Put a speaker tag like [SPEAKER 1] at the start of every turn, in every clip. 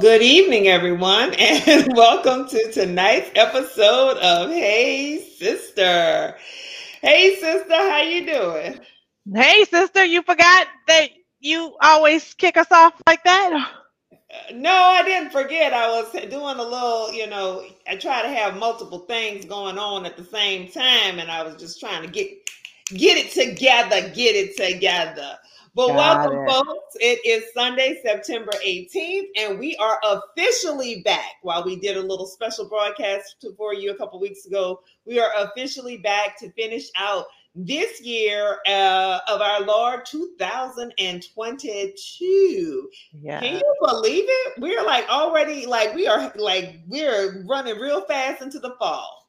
[SPEAKER 1] Good evening, everyone, and welcome to tonight's episode of Hey Sister. Hey, sister, how you doing?
[SPEAKER 2] Hey, sister, you forgot that you always kick us off like that?
[SPEAKER 1] Uh, no, I didn't forget. I was doing a little, you know, I try to have multiple things going on at the same time, and I was just trying to get get it together, get it together. But Got welcome, it. folks. It is Sunday, September 18th, and we are officially back. While we did a little special broadcast for you a couple weeks ago, we are officially back to finish out this year uh, of our Lord 2022. Yeah. Can you believe it? We're like already like we are like we're running real fast into the fall.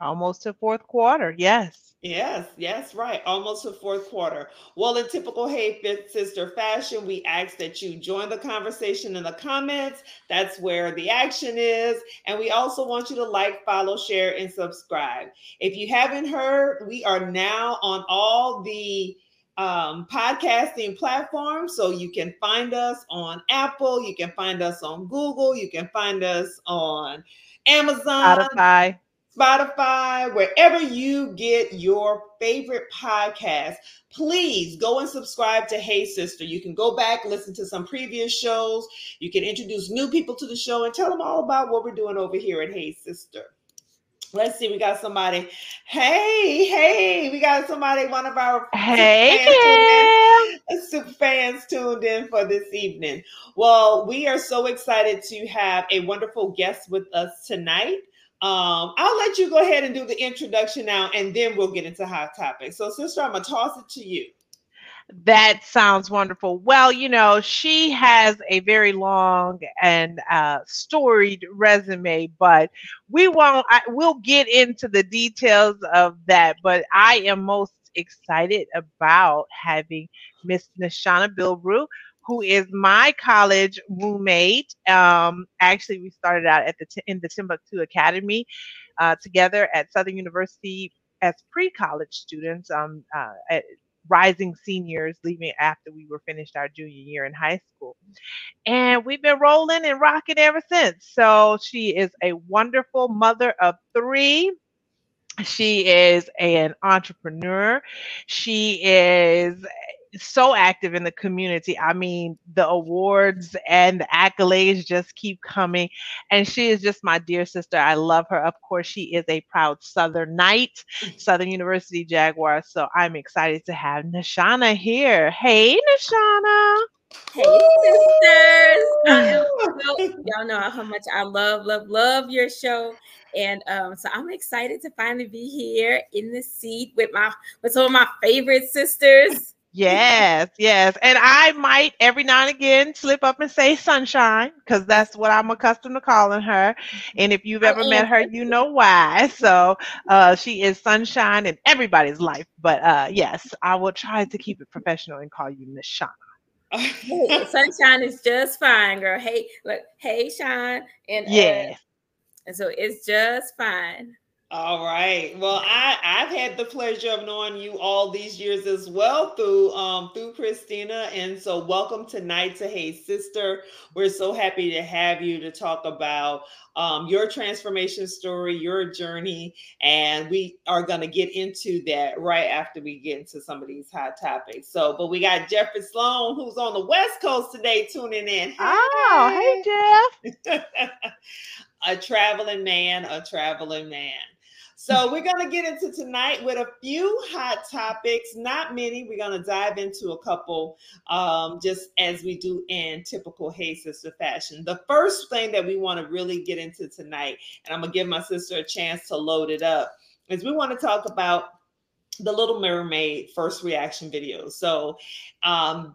[SPEAKER 2] Almost to fourth quarter. Yes.
[SPEAKER 1] Yes, yes, right. Almost a fourth quarter. Well, in typical Hey Fit Sister fashion, we ask that you join the conversation in the comments. That's where the action is. And we also want you to like, follow, share, and subscribe. If you haven't heard, we are now on all the um, podcasting platforms. So you can find us on Apple, you can find us on Google, you can find us on Amazon.
[SPEAKER 2] Spotify.
[SPEAKER 1] Spotify, wherever you get your favorite podcast, please go and subscribe to Hey Sister. You can go back, listen to some previous shows. You can introduce new people to the show and tell them all about what we're doing over here at Hey Sister. Let's see, we got somebody. Hey, hey, we got somebody, one of our
[SPEAKER 2] hey
[SPEAKER 1] fans, super fans tuned in for this evening. Well, we are so excited to have a wonderful guest with us tonight. Um, I'll let you go ahead and do the introduction now, and then we'll get into hot topics. So, sister, I'm gonna toss it to you.
[SPEAKER 2] That sounds wonderful. Well, you know, she has a very long and uh, storied resume, but we won't. I, we'll get into the details of that. But I am most excited about having Miss Neshana Bilbrew who is my college roommate. Um, actually, we started out at the in the Timbuktu Academy uh, together at Southern University as pre-college students, um, uh, rising seniors, leaving after we were finished our junior year in high school, and we've been rolling and rocking ever since. So she is a wonderful mother of three she is an entrepreneur. She is so active in the community. I mean, the awards and the accolades just keep coming. And she is just my dear sister. I love her. Of course, she is a proud Southern Knight, Southern University Jaguar. So I'm excited to have Neshana here. Hey, Neshana.
[SPEAKER 3] Hey sisters! y'all know how much I love, love, love your show, and um, so I'm excited to finally be here in the seat with my with some of my favorite sisters.
[SPEAKER 2] Yes, yes. And I might every now and again slip up and say sunshine because that's what I'm accustomed to calling her. And if you've ever met her, you know why. So uh, she is sunshine in everybody's life. But uh, yes, I will try to keep it professional and call you
[SPEAKER 3] hey, sunshine is just fine, girl. Hey, look, hey, Shine. and
[SPEAKER 2] yeah, uh,
[SPEAKER 3] and so it's just fine.
[SPEAKER 1] All right. Well, I I've had the pleasure of knowing you all these years as well through um through Christina, and so welcome tonight to Hey Sister. We're so happy to have you to talk about um, your transformation story, your journey, and we are going to get into that right after we get into some of these hot topics. So, but we got Jeffrey Sloan who's on the West Coast today tuning in.
[SPEAKER 2] Oh, hey Jeff.
[SPEAKER 1] a traveling man, a traveling man. So we're going to get into tonight with a few hot topics, not many. We're going to dive into a couple um, just as we do in typical Hey Sister fashion. The first thing that we want to really get into tonight, and I'm going to give my sister a chance to load it up, is we want to talk about the Little Mermaid first reaction video. So um,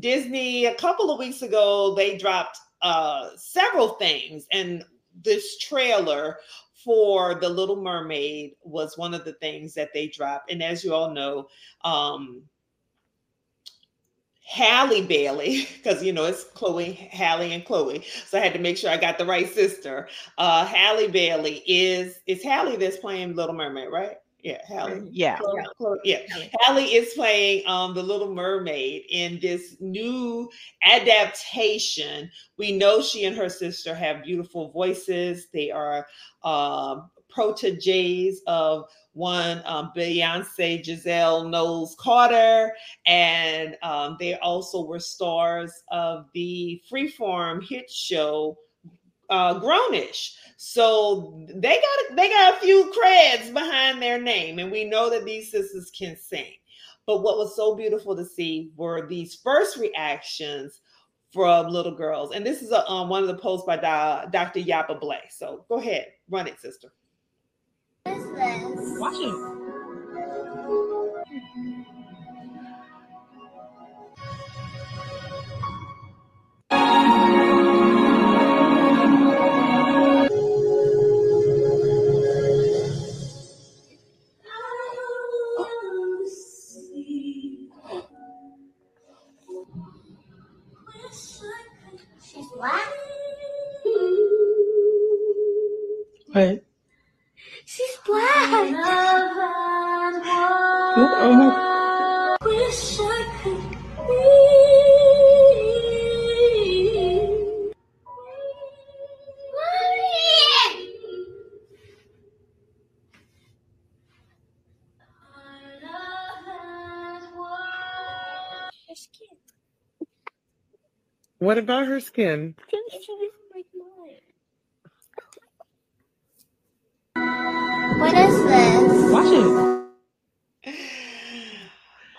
[SPEAKER 1] Disney, a couple of weeks ago, they dropped uh, several things and this trailer for The Little Mermaid was one of the things that they dropped. And as you all know, um, Bailey, because you know it's Chloe, Halle, and Chloe. So I had to make sure I got the right sister. Uh Bailey is it's Halle that's playing Little Mermaid, right? Yeah, Halle.
[SPEAKER 2] Yeah.
[SPEAKER 1] Chloe, Chloe, yeah. Halle is playing um, the Little Mermaid in this new adaptation. We know she and her sister have beautiful voices. They are um, proteges of one um, Beyonce Giselle Knowles Carter, and um, they also were stars of the Freeform hit show uh, Grownish. So they got they got a few creds behind their name, and we know that these sisters can sing. But what was so beautiful to see were these first reactions from little girls, and this is a, um, one of the posts by Dr. Yaba Blay. So go ahead, run it, sister. What is this? Watch it.
[SPEAKER 4] What?
[SPEAKER 5] She's black.
[SPEAKER 4] Oh, oh my. What about her skin?
[SPEAKER 5] What is this?
[SPEAKER 4] Watch it.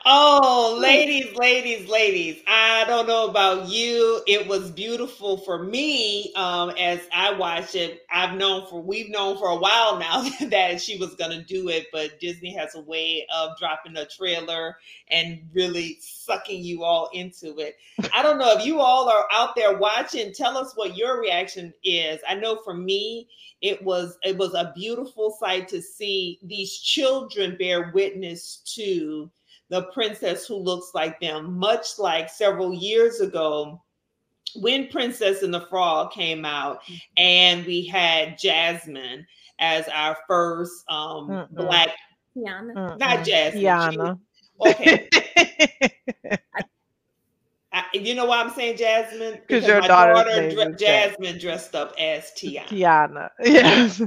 [SPEAKER 1] Oh, ladies, ladies, ladies. I don't know about you. It was beautiful for me um, as I watched it. I've known for, we've known for a while now that she was going to do it, but Disney has a way of dropping a trailer and really sucking you all into it. I don't know if you all are out there watching. Tell us what your reaction is. I know for me, it was it was a beautiful sight to see these children bear witness to the princess who looks like them, much like several years ago when Princess and the Frog came out, mm-hmm. and we had Jasmine as our first um, mm black,
[SPEAKER 3] Tiana.
[SPEAKER 1] not Jasmine,
[SPEAKER 2] Tiana.
[SPEAKER 1] okay. I, you know why I'm saying Jasmine?
[SPEAKER 2] Because your daughter
[SPEAKER 1] dre- Jasmine dressed up as Tiana.
[SPEAKER 2] Tiana, yes.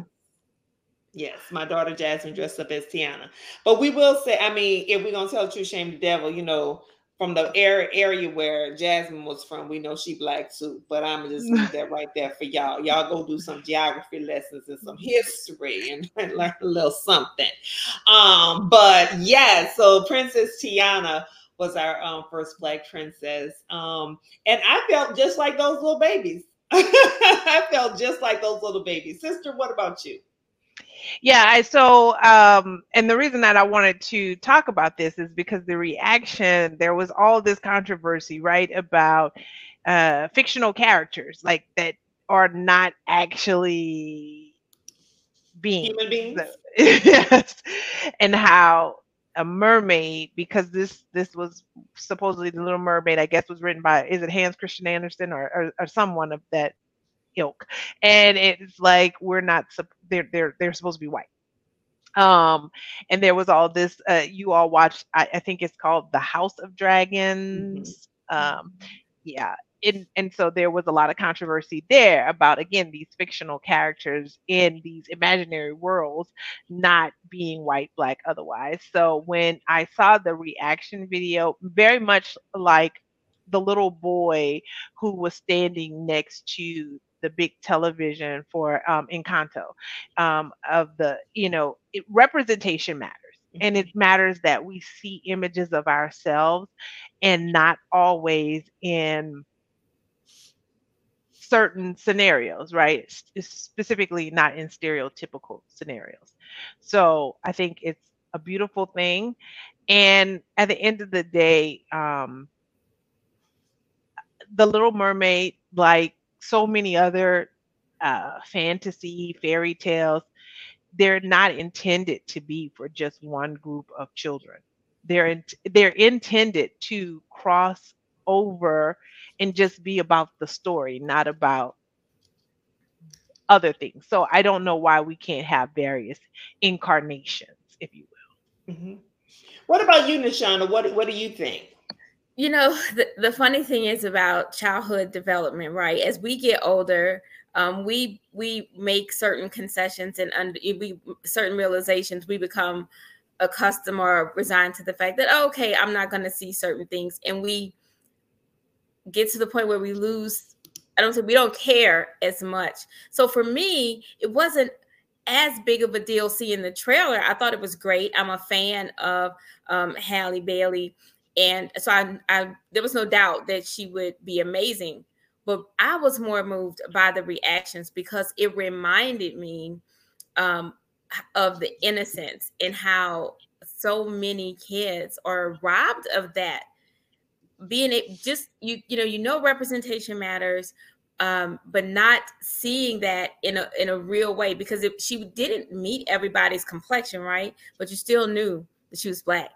[SPEAKER 1] Yes, my daughter Jasmine dressed up as Tiana. But we will say, I mean, if we're gonna tell the truth, shame the devil, you know, from the area area where Jasmine was from, we know she black too. But I'm just leave that right there for y'all. Y'all go do some geography lessons and some history and, and learn a little something. Um, but yeah, so Princess Tiana was our um, first black princess. Um, and I felt just like those little babies. I felt just like those little babies. Sister, what about you?
[SPEAKER 2] Yeah, I so um and the reason that I wanted to talk about this is because the reaction there was all this controversy, right, about uh fictional characters like that are not actually beings.
[SPEAKER 1] Human beings.
[SPEAKER 2] yes. And how a mermaid because this this was supposedly the little mermaid i guess was written by is it hans christian andersen or, or, or someone of that ilk and it's like we're not they're they're they're supposed to be white. Um and there was all this uh you all watched i, I think it's called the house of dragons. Mm-hmm. um yeah. And, and so there was a lot of controversy there about again these fictional characters in these imaginary worlds not being white black otherwise. So when i saw the reaction video very much like the little boy who was standing next to the big television for um, Encanto um, of the, you know, it, representation matters. Mm-hmm. And it mm-hmm. matters that we see images of ourselves and not always in certain scenarios, right? S- specifically, not in stereotypical scenarios. So I think it's a beautiful thing. And at the end of the day, um, the Little Mermaid, like so many other uh, fantasy fairy tales, they're not intended to be for just one group of children. They're in, they're intended to cross over and just be about the story, not about other things. So I don't know why we can't have various incarnations, if you will.
[SPEAKER 1] Mhm. What about you, Neshana? What What do you think?
[SPEAKER 3] You know the, the funny thing is about childhood development right? As we get older um, we we make certain concessions and under we certain realizations we become accustomed or resigned to the fact that oh, okay i'm not going to see certain things. And we get to the point where we lose i don't say we don't care as much. So for me it wasn't as big of a deal seeing the trailer. I thought it was great. I'm a fan of um, halle bailey and so I, I there was no doubt that she would be amazing but i was more moved by the reactions because it reminded me um, of the innocence and how so many kids are robbed of that. Being it just you you know you know representation matters um, but not seeing that in a in a real way because if she didn't meet everybody's complexion right? But you still knew that she was black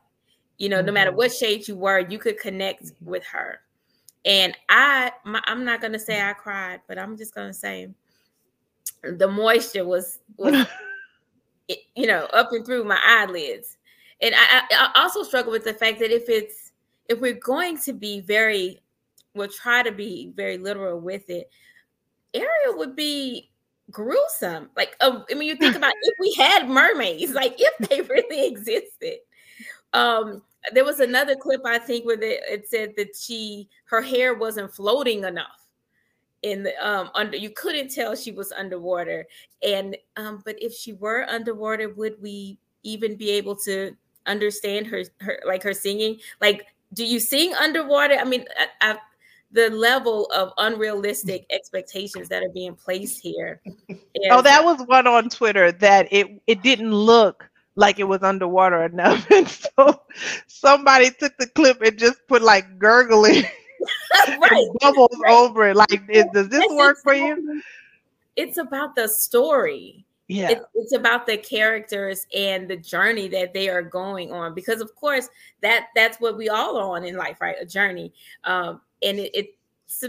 [SPEAKER 3] you know, mm-hmm. no matter what shade you were, you could connect mm-hmm. with her. And I, my, I'm not gonna say I cried, but I'm just gonna say the moisture was, was you know, up and through my eyelids. And I, I also struggle with the fact that if it's if we're going to be very, we'll try to be very literal with it. Ariel would be gruesome. Like, uh, I mean, you think about if we had mermaids, like if they really existed, um, there was another clip I think where it, it said that she her hair wasn't floating enough in the um under you couldn't tell she was underwater. And um but if she were underwater would we even be able to understand her her like her singing? Like do you sing underwater? I mean I, I, the level of unrealistic expectations that are being placed here.
[SPEAKER 2] Oh that was one on twitter that it it didn't look like it was underwater enough. And so somebody took the clip and just put like gurgling right. bubbles right. over it. Like, is, does this it's work for you?
[SPEAKER 3] It's about the story.
[SPEAKER 2] Yeah.
[SPEAKER 3] It's, it's about the characters and the journey that they are going on. Because of course, that that's what we all are on in life, right? A journey. Um, and it, it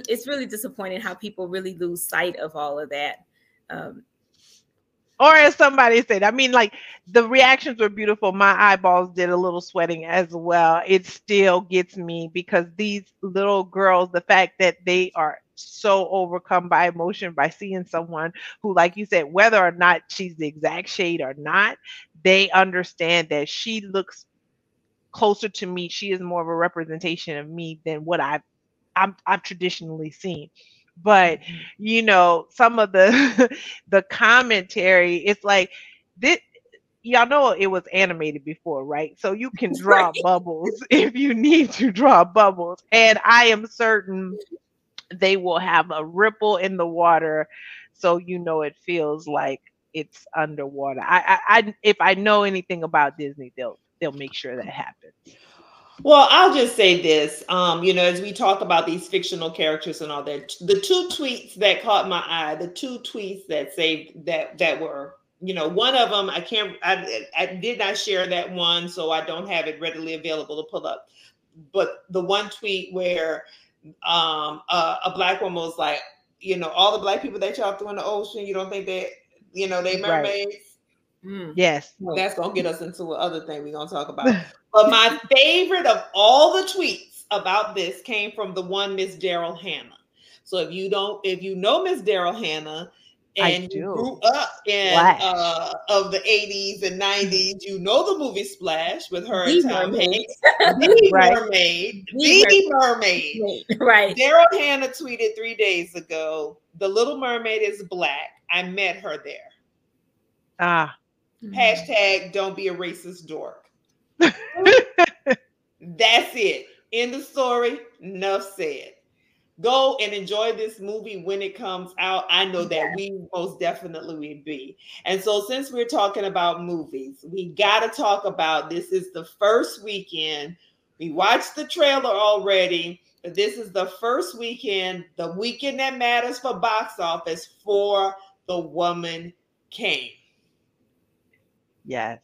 [SPEAKER 3] it's really disappointing how people really lose sight of all of that. Um,
[SPEAKER 2] or as somebody said, I mean, like the reactions were beautiful. My eyeballs did a little sweating as well. It still gets me because these little girls, the fact that they are so overcome by emotion by seeing someone who, like you said, whether or not she's the exact shade or not, they understand that she looks closer to me. She is more of a representation of me than what I've I'm, I've traditionally seen but mm-hmm. you know some of the the commentary it's like this y'all know it was animated before right so you can draw right. bubbles if you need to draw bubbles and i am certain they will have a ripple in the water so you know it feels like it's underwater i i, I if i know anything about disney they'll they'll make sure that happens
[SPEAKER 1] well, I'll just say this. Um, you know, as we talk about these fictional characters and all that, the two tweets that caught my eye, the two tweets that saved that that were, you know, one of them I can't I, I did not share that one, so I don't have it readily available to pull up. But the one tweet where um uh, a black woman was like, you know, all the black people that y'all threw in the ocean, you don't think that, you know, they mermaids. Right
[SPEAKER 2] Mm. Yes.
[SPEAKER 1] That's gonna get us into another thing we're gonna talk about. but my favorite of all the tweets about this came from the one Miss Daryl Hannah. So if you don't, if you know Miss Daryl Hannah and you grew up in uh, of the 80s and 90s, you know the movie Splash with her the and Tom Hanks. The right. mermaid. The, the mermaid. mermaid.
[SPEAKER 3] Right.
[SPEAKER 1] Daryl Hannah tweeted three days ago, the little mermaid is black. I met her there.
[SPEAKER 2] Ah.
[SPEAKER 1] Hashtag don't be a racist dork. That's it. End of story. Enough said. Go and enjoy this movie when it comes out. I know that we most definitely will be. And so, since we're talking about movies, we got to talk about this. Is the first weekend. We watched the trailer already, but this is the first weekend, the weekend that matters for box office for The Woman King.
[SPEAKER 2] Yes.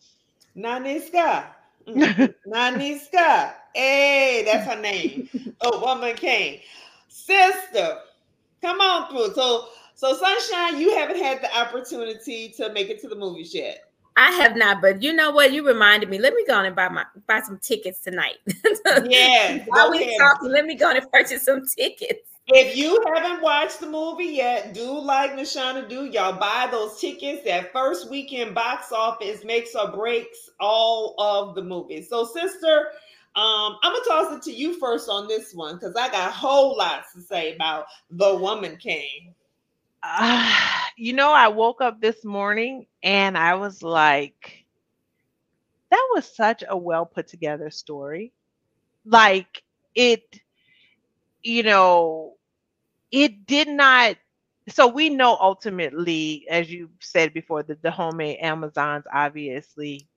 [SPEAKER 1] Nanisca. Mm. Nanisca. Hey, that's her name. Oh, woman came. Sister, come on through. So, so Sunshine, you haven't had the opportunity to make it to the movies yet.
[SPEAKER 3] I have not, but you know what? You reminded me. Let me go on and buy my buy some tickets tonight.
[SPEAKER 1] yeah.
[SPEAKER 3] While we talking, let me go on and purchase some tickets.
[SPEAKER 1] If you haven't watched the movie yet, do like Neshana do. Y'all buy those tickets. That first weekend box office makes or breaks all of the movies. So, sister, um, I'm gonna toss it to you first on this one because I got whole lots to say about the Woman King.
[SPEAKER 2] Ah, you know, I woke up this morning and I was like, that was such a well put together story. Like it, you know, it did not. So we know ultimately, as you said before, that the Dahomey Amazons obviously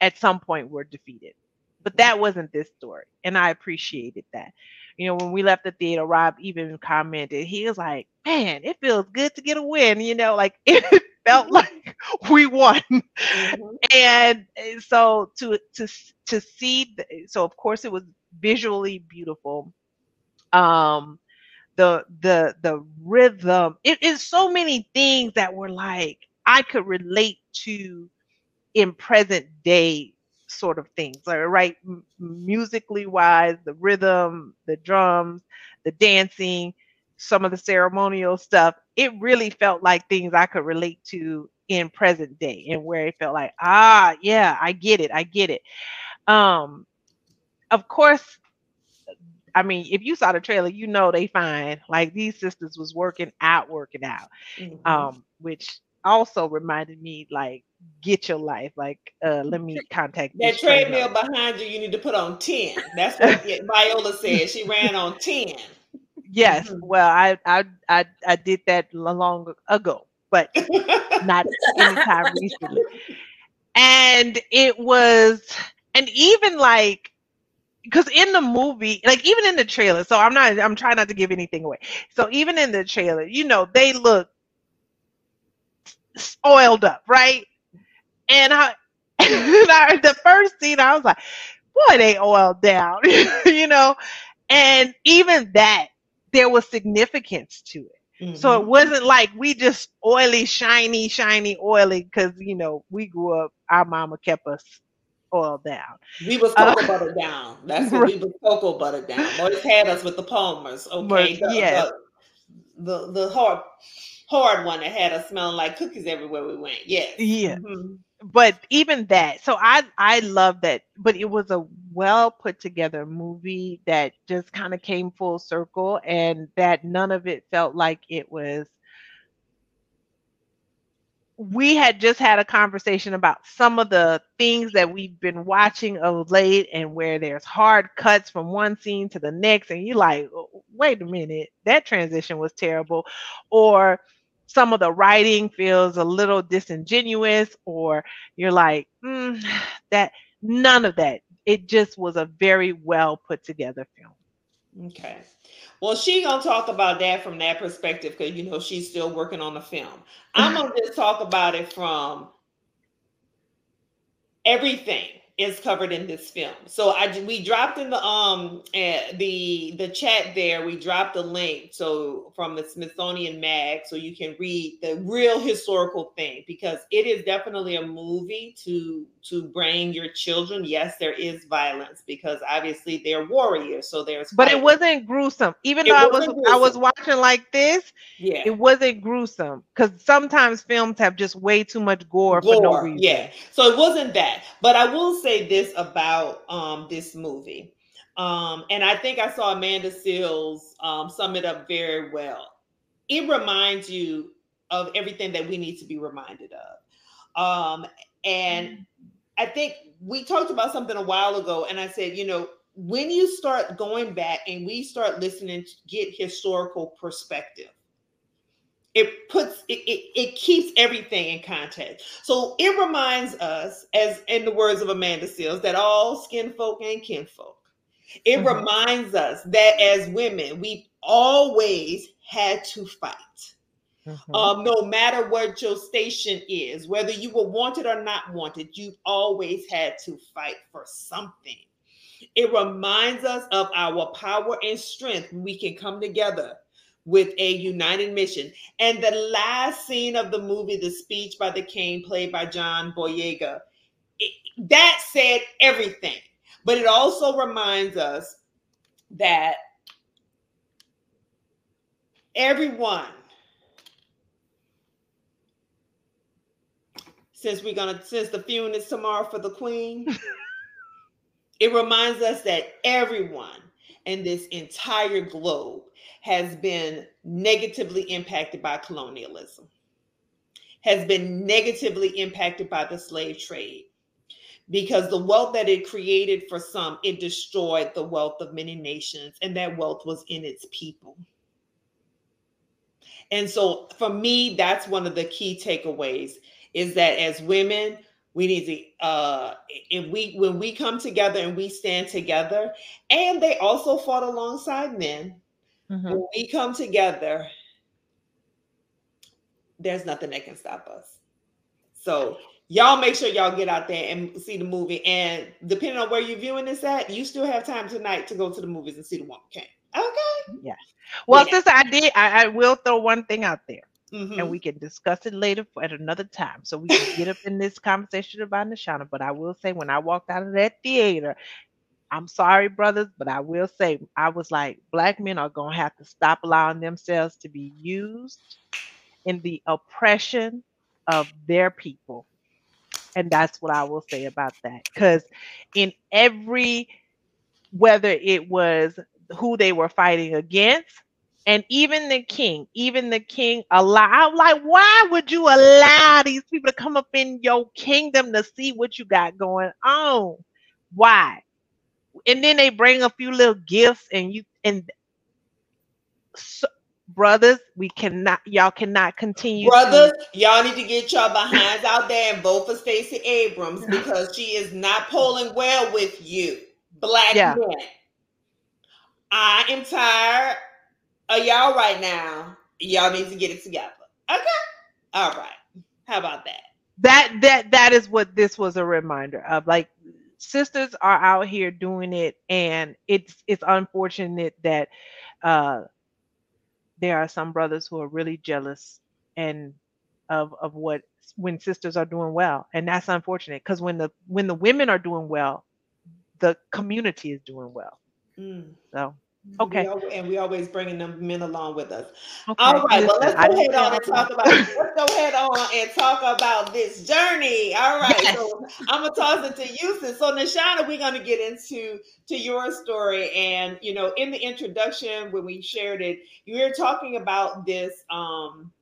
[SPEAKER 2] at some point were defeated. But that wasn't this story. And I appreciated that. You know, when we left the theater, Rob even commented, he was like, Man, it feels good to get a win. You know, like it felt like we won.
[SPEAKER 1] Mhm.
[SPEAKER 2] And uh, so to to to see the, so of course it was visually beautiful. Um the the the rhythm, it is so many things that were like I could relate to in present day sort of things. Like right m- musically wise the rhythm the drums the dancing some of the ceremonial stuff. It really felt like things i could relate to in present day and where it felt like ah yeah i get it i get it. Um of course i mean if you saw the trailer you know they fine like these sisters was working out working out
[SPEAKER 1] Mhm.
[SPEAKER 2] um which also reminded me like get your life like uh let me contact
[SPEAKER 1] that
[SPEAKER 2] this trainer.
[SPEAKER 1] treadmill behind you, you need to put on 10. That's what Viola said. She ran on 10.
[SPEAKER 2] yes
[SPEAKER 1] Mhm.
[SPEAKER 2] well I, I i i did that long ago but not anytime recently and it was and even like because in the movie like even in the trailer so i'm not i'm trying not to give anything away so even in the trailer you know they look oiled up right and i and I, the first scene i was like boy they oiled down you know and even that there was significance to it so
[SPEAKER 1] Mm-hmm.
[SPEAKER 2] it wasn't like we just oily, shiny, shiny, oily because you know we grew up. Our mama kept us oiled down.
[SPEAKER 1] we was
[SPEAKER 2] Uh,
[SPEAKER 1] cocoa butter down. That's what we was cocoa butter down. Always had us with the Palmers. Okay.
[SPEAKER 2] But,
[SPEAKER 1] The,
[SPEAKER 2] yes.
[SPEAKER 1] the, the, the hard hard one that had us smelling like cookies everywhere we went. Yes.
[SPEAKER 2] Yeah.
[SPEAKER 1] Mhm.
[SPEAKER 2] But even that, so I I love that. But it was a well put together movie that just kind of came full circle, and that none of it felt like it was. We had just had a conversation about some of the things that we've been watching of late, and where there's hard cuts from one scene to the next, and you're like, "Oh, wait a minute, that transition was terrible, or some of the writing feels a little disingenuous, or you're like, "Mm, that none of that. It just was a very well put together film.
[SPEAKER 1] Okay. Well, she gonna talk about that from that perspective because you know she's still working on the film. I'm gonna just talk about it from everything is covered in this film. So I we dropped in the um uh, the the chat there. We dropped a link so from the Smithsonian Mag so you can read the real historical thing because it is definitely a movie to to bring your children. Yes, there is violence because obviously they're warriors, so there's
[SPEAKER 2] But it wasn't gruesome. Even
[SPEAKER 1] It
[SPEAKER 2] though I was
[SPEAKER 1] wasn't
[SPEAKER 2] I was watching like this,
[SPEAKER 1] yeah.
[SPEAKER 2] it wasn't gruesome. Because sometimes films have just way too much gore, for no reason.
[SPEAKER 1] Yeah. So it wasn't that. But I will say this about um this movie. Um, and I think I saw Amanda Seales um sum it up very well. It reminds you of everything that we need to be reminded of. Um, and I think we talked about something a while ago, and I said, you know, when you start going back and we start listening to get historical perspective, it puts it, it, it keeps everything in context. So it reminds us, as in the words of Amanda Seales, that all skin folk and kinfolk. It
[SPEAKER 2] Mhm.
[SPEAKER 1] reminds us that as women, we always had to fight.
[SPEAKER 2] Mhm.
[SPEAKER 1] Um, no matter what your station is, whether you were wanted or not wanted, you always had to fight for something. It reminds us of our power and strength. We can come together with a united mission. And the last scene of the movie, the speech by the king, played by John Boyega, it, that said everything. But it also reminds us that everyone, since we're gonna, since the funeral is tomorrow for the queen, it reminds us that everyone in this entire globe has been negatively impacted by colonialism, has been negatively impacted by the slave trade. Because the wealth that it created for some, it destroyed the wealth of many nations, and that wealth was in its people. And so, for me, that's one of the key takeaways is that as women, we need to uh if we when we come together and we stand together and they also fought alongside men
[SPEAKER 2] Mhm.
[SPEAKER 1] when we come together there's nothing that can stop us so y'all make sure y'all get out there and see the movie and depending on where you're viewing this at you still have time tonight to go to the movies and see the one okay okay yeah
[SPEAKER 2] Well,
[SPEAKER 1] Yeah.
[SPEAKER 2] sister, I did. I, I will throw one thing out there,
[SPEAKER 1] Mhm.
[SPEAKER 2] and we can discuss it later for, at another time, so we can get up in this conversation about Neshana. But I will say, when I walked out of that theater, I'm sorry, brothers, but I will say, I was like, black men are gonna have to stop allowing themselves to be used in the oppression of their people, and that's what I will say about that. Because in every, whether it was who they were fighting against, and even the king, even the king allow I'm like, why would you allow these people to come up in your kingdom to see what you got going on? Why? And then they bring a few little gifts, and you and so, brothers, we cannot, y'all cannot continue. to-
[SPEAKER 1] Brothers, y'all need to get your behinds out there and vote for Stacey Abrams because she is not polling well with you, black
[SPEAKER 2] Yeah.
[SPEAKER 1] men. I am tired of y'all right now. Y'all need to get it together. Okay. All right. How about that?
[SPEAKER 2] that that that is what this was a reminder of like sisters are out here doing it and it's it's unfortunate that uh there are some brothers who are really jealous and of of what when sisters are doing well and that's unfortunate because when the when the women are doing well the community is doing well
[SPEAKER 1] Mm.
[SPEAKER 2] so
[SPEAKER 1] We
[SPEAKER 2] okay
[SPEAKER 1] and we always bringing them men along with us.
[SPEAKER 2] okay
[SPEAKER 1] All right, well, let's go ahead on and talk about let's go ahead on and talk about this journey. All right,
[SPEAKER 3] Yes.
[SPEAKER 1] so I'm gonna toss it to you. So, Neshana, we're gonna get into to your story, and you know, in the introduction when we shared it, you were talking about this um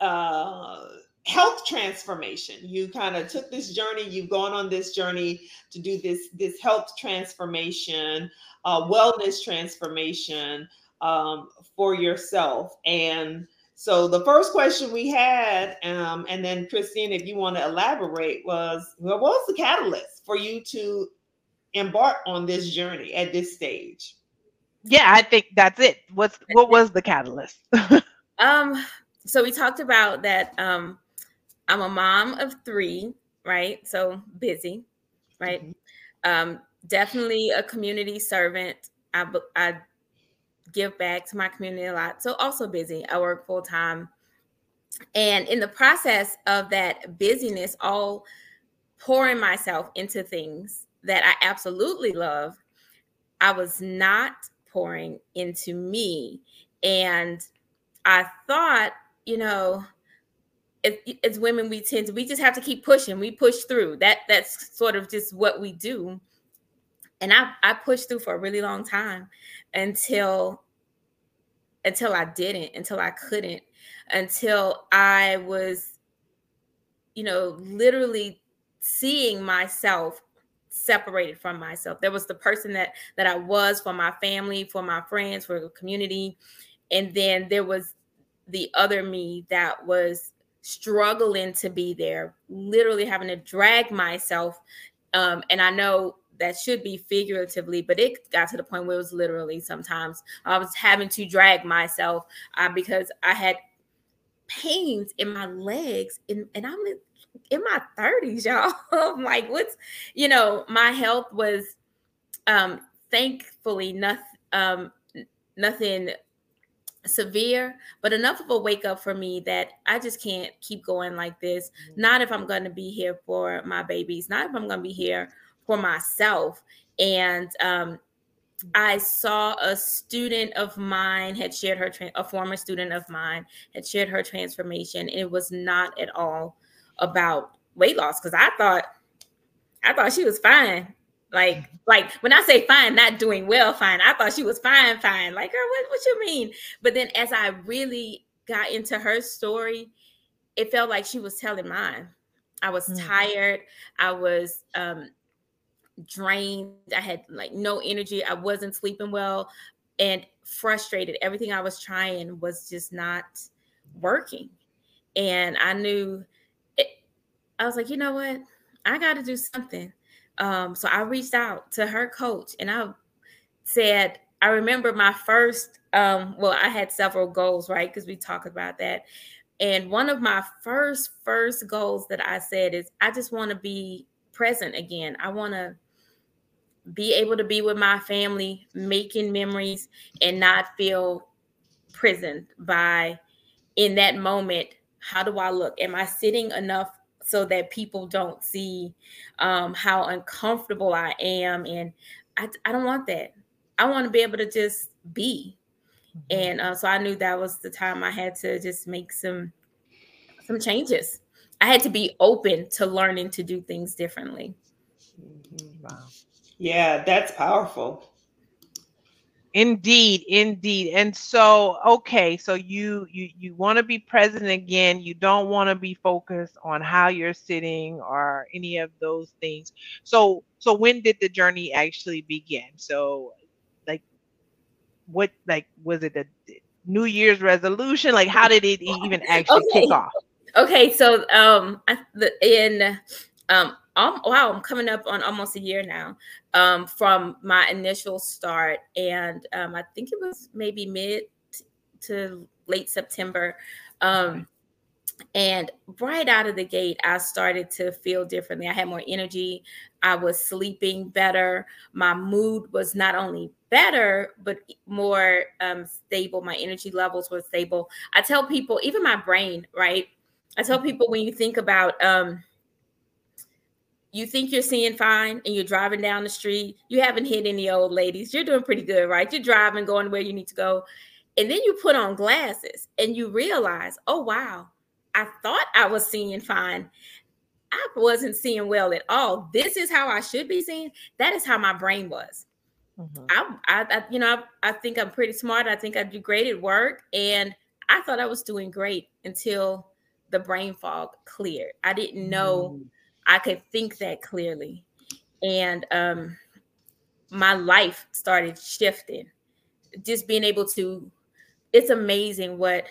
[SPEAKER 1] uh health transformation you kind of took this journey you've gone on this journey to do this this health transformation uh, wellness transformation um, for yourself. And so the first question we had, um, and then Christine, if you want to elaborate, was well, what was the catalyst for you to embark on this journey at this stage?
[SPEAKER 2] yeah i think that's it what's what was the catalyst
[SPEAKER 3] Um, so we talked about that. Um, I'm a mom of three, right? So busy, right?
[SPEAKER 1] Mhm.
[SPEAKER 3] Um, definitely a community servant. I I give back to my community a lot. So also busy. I work full time, and in the process of that busyness, all pouring myself into things that I absolutely love, I was not pouring into me, and I thought, you know, as, women, we tend to we just have to keep pushing. We push through. That that's sort of just what we do. And I I pushed through for a really long time until until I didn't, until I couldn't, until I was, you know, literally seeing myself separated from myself. There was the person that that I was for my family, for my friends, for the community, and then there was the other me that was struggling to be there, literally having to drag myself. Um, and I know that should be figuratively, but it got to the point where it was literally sometimes I was having to drag myself uh, because I had pains in my legs, and, and I'm in, in my 30s, y'all. I'm like, what's, you know, my health was um, thankfully nothing, um, nothing severe, but enough of a wake up for me that I just can't keep going like this. Not if I'm going to be here for my babies, not if I'm going to be here for myself. And um, I saw a student of mine had shared her, tra- a former student of mine had shared her transformation. And it was not at all about weight loss because I thought, I thought she was fine. Like, like when I say fine, not doing well, fine. I thought she was fine, fine. Like, girl, what, what you mean? But then as I really got into her story, it felt like she was telling mine. I was
[SPEAKER 2] Mm.
[SPEAKER 3] tired. I was um drained. I had like no energy. I wasn't sleeping well and frustrated. Everything I was trying was just not working. And I knew it, I was like, you know what? I got to do something. Um, so I reached out to her coach and I said, I remember my first, um, well, I had several goals, right? Because we talked about that. And one of my first, first goals that I said is I just want to be present again. I want to be able to be with my family, making memories, and not feel prisoned by in that moment. How do I look? Am I sitting enough so that people don't see um, how uncomfortable I am? And I, I don't want that. I want to be able to just be. And uh, so I knew that was the time I had to just make some some changes. I had to be open to learning to do things differently. Mm-hmm.
[SPEAKER 2] Wow.
[SPEAKER 1] Yeah, that's powerful.
[SPEAKER 2] Indeed, indeed. And so, okay, so you you you want to be present again. You don't want to be focused on how you're sitting or any of those things. So so when did the journey actually begin? So like what like was it a New Year's resolution? Like how did it even actually
[SPEAKER 3] Okay.
[SPEAKER 2] kick off?
[SPEAKER 3] Okay, so um, I, the, in um, um, wow, I'm coming up on almost a year now um, from my initial start, and um, I think it was maybe mid to late September. Um, and right out of the gate, I started to feel differently. I had more energy. I was sleeping better. My mood was not only better, but more um, stable. My energy levels were stable. I tell people, even my brain, right? I tell people when you think about, um, you think you're seeing fine and you're driving down the street, you haven't hit any old ladies. You're doing pretty good, right? You're driving, going where you need to go. And then you put on glasses and you realize, oh, wow, I thought I was seeing fine. I wasn't seeing well at all. This is how I should be seeing. That is how my brain was.
[SPEAKER 2] Mhm.
[SPEAKER 3] I, I, I you know, I, I think I'm pretty smart. I think I do great at work, and I thought I was doing great until the brain fog cleared. I didn't know I could think that clearly, and um, my life started shifting. Just being able to, it's amazing what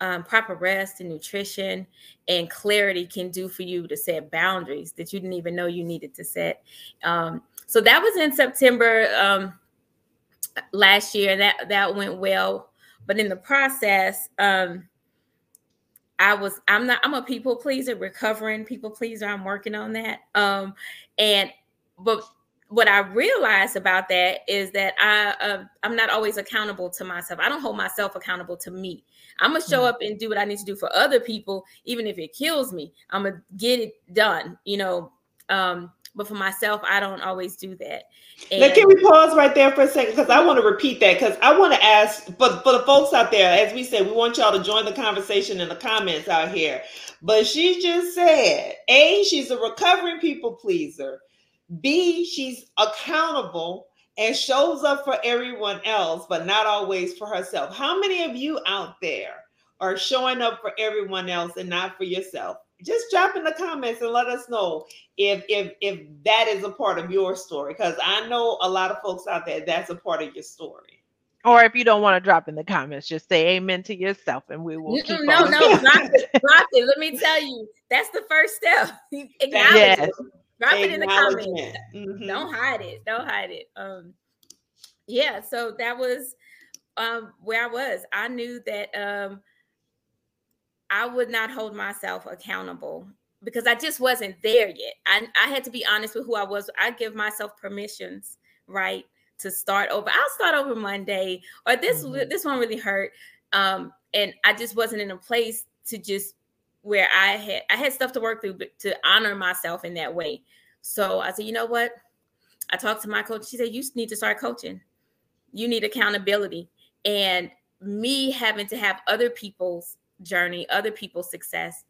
[SPEAKER 3] um, proper rest and nutrition and clarity can do for you to set boundaries that you didn't even know you needed to set. Um, so that was in September um, last year. And that that went well, but in the process, um, I was I'm not I'm a people pleaser, recovering people pleaser. I'm working on that. Um, and but what I realized about that is that I uh, I'm not always accountable to myself. I don't hold myself accountable to me. I'm gonna show
[SPEAKER 2] Mhm.
[SPEAKER 3] up and do what I need to do for other people, even if it kills me. I'm gonna get it done, you know. Um, but for myself, I don't always do that.
[SPEAKER 1] Now, can we pause right there for a second? Because I want to repeat that. Because I want to ask for, for the folks out there, as we said, we want y'all to join the conversation in the comments out here. But she just said, A, she's a recovering people pleaser. B, she's accountable and shows up for everyone else, but not always for herself. How many of you out there are showing up for everyone else and not for yourself? Just drop in the comments and let us know if if if that is a part of your story because i know a lot of folks out there that's a part of your story
[SPEAKER 2] Or if you don't want to drop in the comments, just say amen to yourself and we will
[SPEAKER 3] no,
[SPEAKER 2] on
[SPEAKER 3] no,
[SPEAKER 2] going.
[SPEAKER 3] drop it, drop it. Let me tell you, that's the first step. Acknowledge
[SPEAKER 2] Yes.
[SPEAKER 3] it. Drop it in the comments.
[SPEAKER 1] Acknowledgement. Mhm.
[SPEAKER 3] Don't hide it. Don't hide it. Um, yeah. So that was um where I was. I knew that um I would not hold myself accountable because I just wasn't there yet. I I had to be honest with who I was. I give myself permissions, right, to start over. I'll start over Monday, or this
[SPEAKER 2] Mhm.
[SPEAKER 3] this one really hurt, um, and I just wasn't in a place to just where I had I had stuff to work through, but to honor myself in that way. So I said, you know what? I talked to my coach. She said, you need to start coaching. You need accountability, and me having to have other people's journey, other people's success,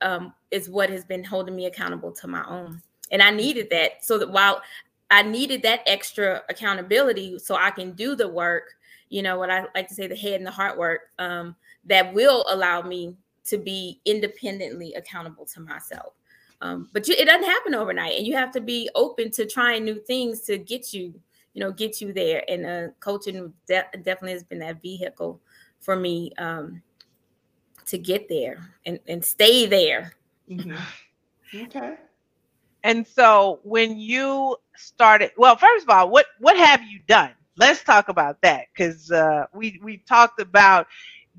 [SPEAKER 3] um, is what has been holding me accountable to my own. And I needed that so that while I needed that extra accountability so I can do the work, you know, what I like to say the head and the heart work um, that will allow me to be independently accountable to myself. Um, but you, it doesn't happen overnight, and you have to be open to trying new things to get you, you know, get you there. And uh, coaching de- definitely has been that vehicle for me um, to get there and, and stay there.
[SPEAKER 1] Mhm. Okay.
[SPEAKER 2] And so when you started, well, first of all, what what have you done? Let's talk about that because uh, we we talked about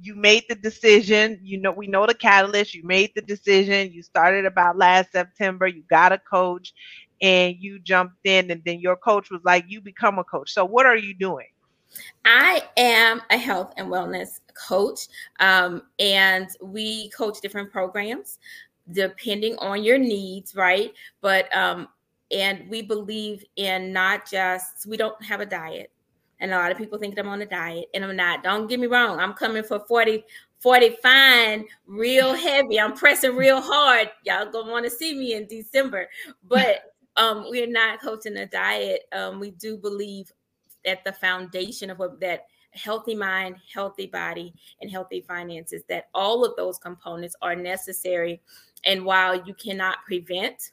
[SPEAKER 2] you made the decision. You know, we know the catalyst. You made the decision. You started about last September. You got a coach, and you jumped in, and then your coach was like, "You become a coach." So what are you doing?
[SPEAKER 3] I am a health and wellness coach, um, and we coach different programs depending on your needs, right? But um, and we believe in not just we don't have a diet, and a lot of people think that I'm on a diet, and I'm not. Don't get me wrong, I'm coming for 40, 40 fine, real heavy. I'm pressing real hard. Y'all gonna want to see me in December, but um, we're not coaching a diet. Um, we do believe at the foundation of what that healthy mind, healthy body, and healthy finances, that all of those components are necessary. And while you cannot prevent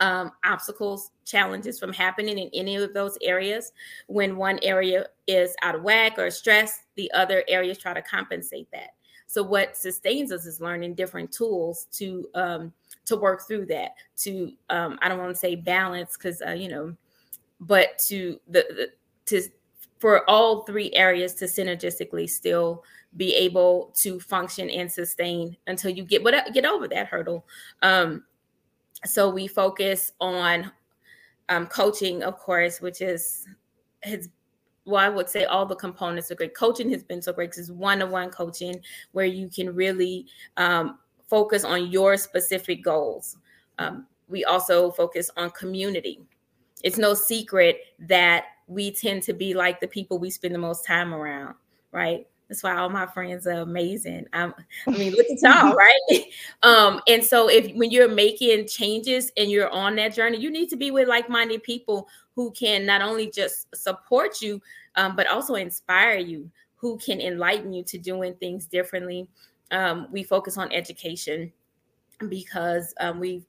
[SPEAKER 3] um, obstacles, challenges from happening in any of those areas, when one area is out of whack or stressed, the other areas try to compensate that. So what sustains us is learning different tools to um, to work through that. To um, I don't want to say balance because uh, you know, but to the, the to for all three areas to synergistically still be able to function and sustain until you get what get over that hurdle. Um, so we focus on um, coaching, of course, which is has well, I would say all the components are great. Coaching has been so great because one-on-one coaching where you can really um, focus on your specific goals. Um, we also focus on community. It's no secret that we tend to be like the people we spend the most time around, right? That's why all my friends are amazing. I'm, I mean, look at y'all, right? Um, and so if when you're making changes and you're on that journey, you need to be with like-minded people who can not only just support you, um, but also inspire you, who can enlighten you to doing things differently. Um, we focus on education because um, we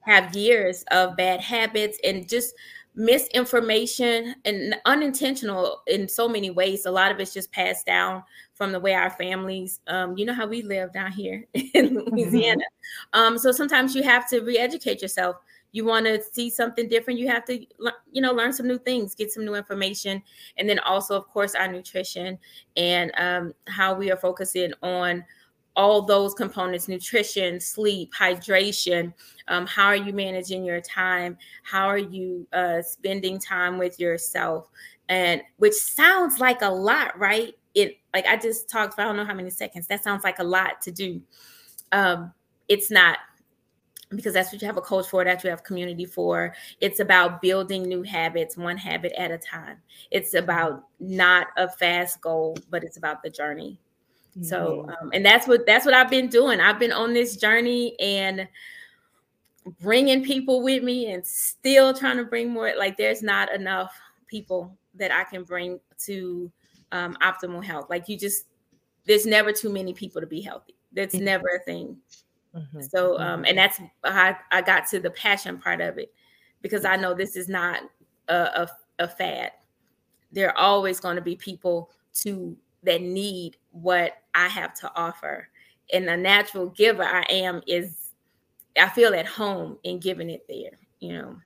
[SPEAKER 3] have years of bad habits and just misinformation and unintentional in so many ways. A lot of it's just passed down from the way our families, um, you know, how we live down here in Louisiana. Um, so sometimes you have to re-educate yourself. You want to see something different, you have to, you know, learn some new things, get some new information, and then also, of course, our nutrition and um, how we are focusing on all those components nutrition sleep hydration um, how are you managing your time? How are you uh, spending time with yourself? And which sounds like a lot right? It like i just talked for i don't know how many seconds. That sounds like a lot to do. Um, it's not because that's what you have a coach for that you have community for. It's about building new habits one habit at a time. It's about not a fast goal but it's about the journey so, um, and that's what that's what I've been doing. I've been on this journey and bringing people with me, and still trying to bring more. Like, there's not enough people that I can bring to um, optimal health. Like, you just there's never too many people to be healthy. That's
[SPEAKER 2] Mhm.
[SPEAKER 3] never a thing.
[SPEAKER 2] Mhm.
[SPEAKER 3] So, um, and that's how I got to the passion part of it because I know this is not a, a, a fad. There are always going to be people to that need what I have to offer. And the natural giver I am is I feel at home in giving it there, you know.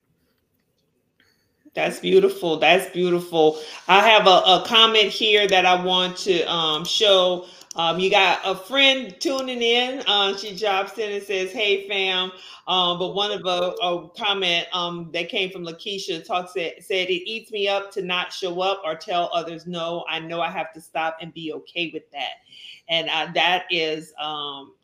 [SPEAKER 1] That's beautiful. That's beautiful. I have a, a comment here that I want to um, show Um, you got a friend tuning in. Uh, she drops in and says, "Hey, fam." Um, but one of a, a comment um, that came from Lakeisha talks said, said it eats me up to not show up or tell others no. I know I have to stop and be okay with that, and uh, that is um,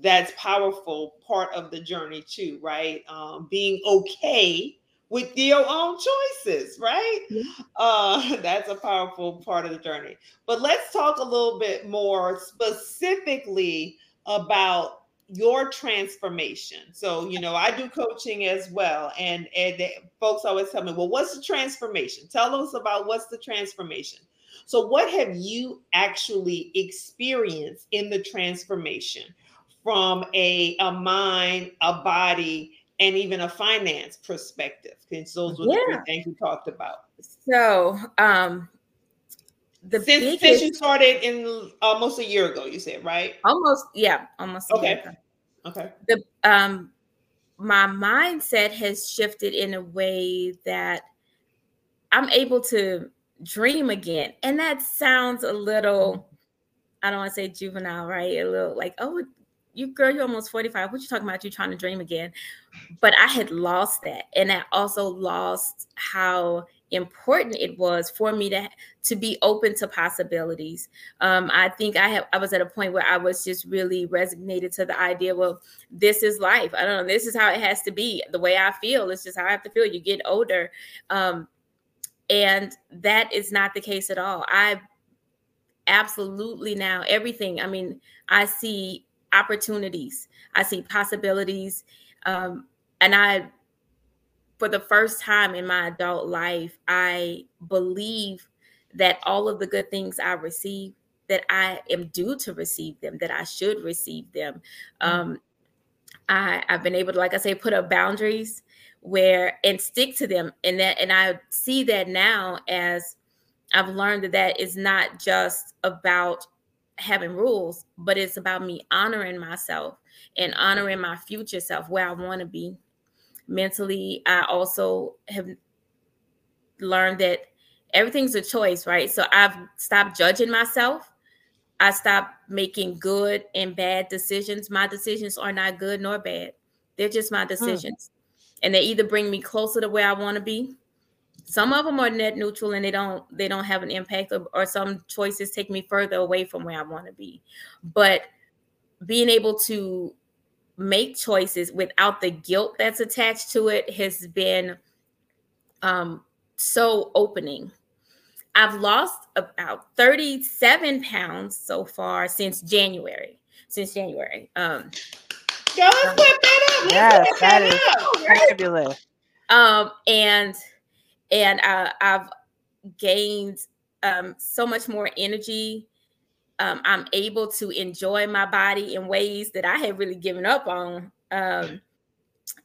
[SPEAKER 1] that's powerful part of the journey too, right? Um, being okay with your own choices, right? Yeah. Uh, that's a powerful part of the journey. But let's talk a little bit more specifically about your transformation. So, you know, I do coaching as well, and and they, folks always tell me, "Well, what's the transformation? Tell us about what's the transformation." So, what have you actually experienced in the transformation from a a mind, a body, and even a finance perspective. Because those were yeah. the three things we talked about.
[SPEAKER 3] So, um,
[SPEAKER 1] the since, biggest, since you started in almost a year ago, you said right?
[SPEAKER 3] Almost, yeah, almost.
[SPEAKER 1] okay. Okay.
[SPEAKER 3] The um, my mindset has shifted in a way that I'm able to dream again, and that sounds a little. I don't want to say juvenile, right? A little like, oh, you girl, you're almost 45. What you talking about? You trying to dream again. But I had lost that. And I also lost how important it was for me to to be open to possibilities. Um, I think I have I was at a point where I was just really resignated to the idea, well, this is life. I don't know, this is how it has to be. The way I feel, it's just how I have to feel. You get older. Um, and that is not the case at all. I absolutely now everything. I mean, I see opportunities. I see possibilities. Um, and I, for the first time in my adult life, I believe that all of the good things I receive, that I am due to receive them, that I should receive them. Mm-hmm. Um, I, I've been able to, like I say, put up boundaries where and stick to them. And that, and I see that now as I've learned that that is not just about having rules, but it's about me honoring myself and honoring my future self where I want to be. Mentally, I also have learned that everything's a choice, right? So I've stopped judging myself. I stopped making good and bad decisions. My decisions are not good nor bad. They're just my hmm. decisions. Hmm. And they either bring me closer to where I want to be some of them are net neutral and they don't they don't have an impact or, or some choices take me further away from where i want to be but being able to make choices without the guilt that's attached to it has been um, so opening i've lost about 37 pounds so far since january since january um
[SPEAKER 1] Go, let's um, that
[SPEAKER 2] up. Yes, that is fabulous.
[SPEAKER 3] Um, and and uh, I've gained um, so much more energy. Um, I'm able to enjoy my body in ways that I had really given up on. Um,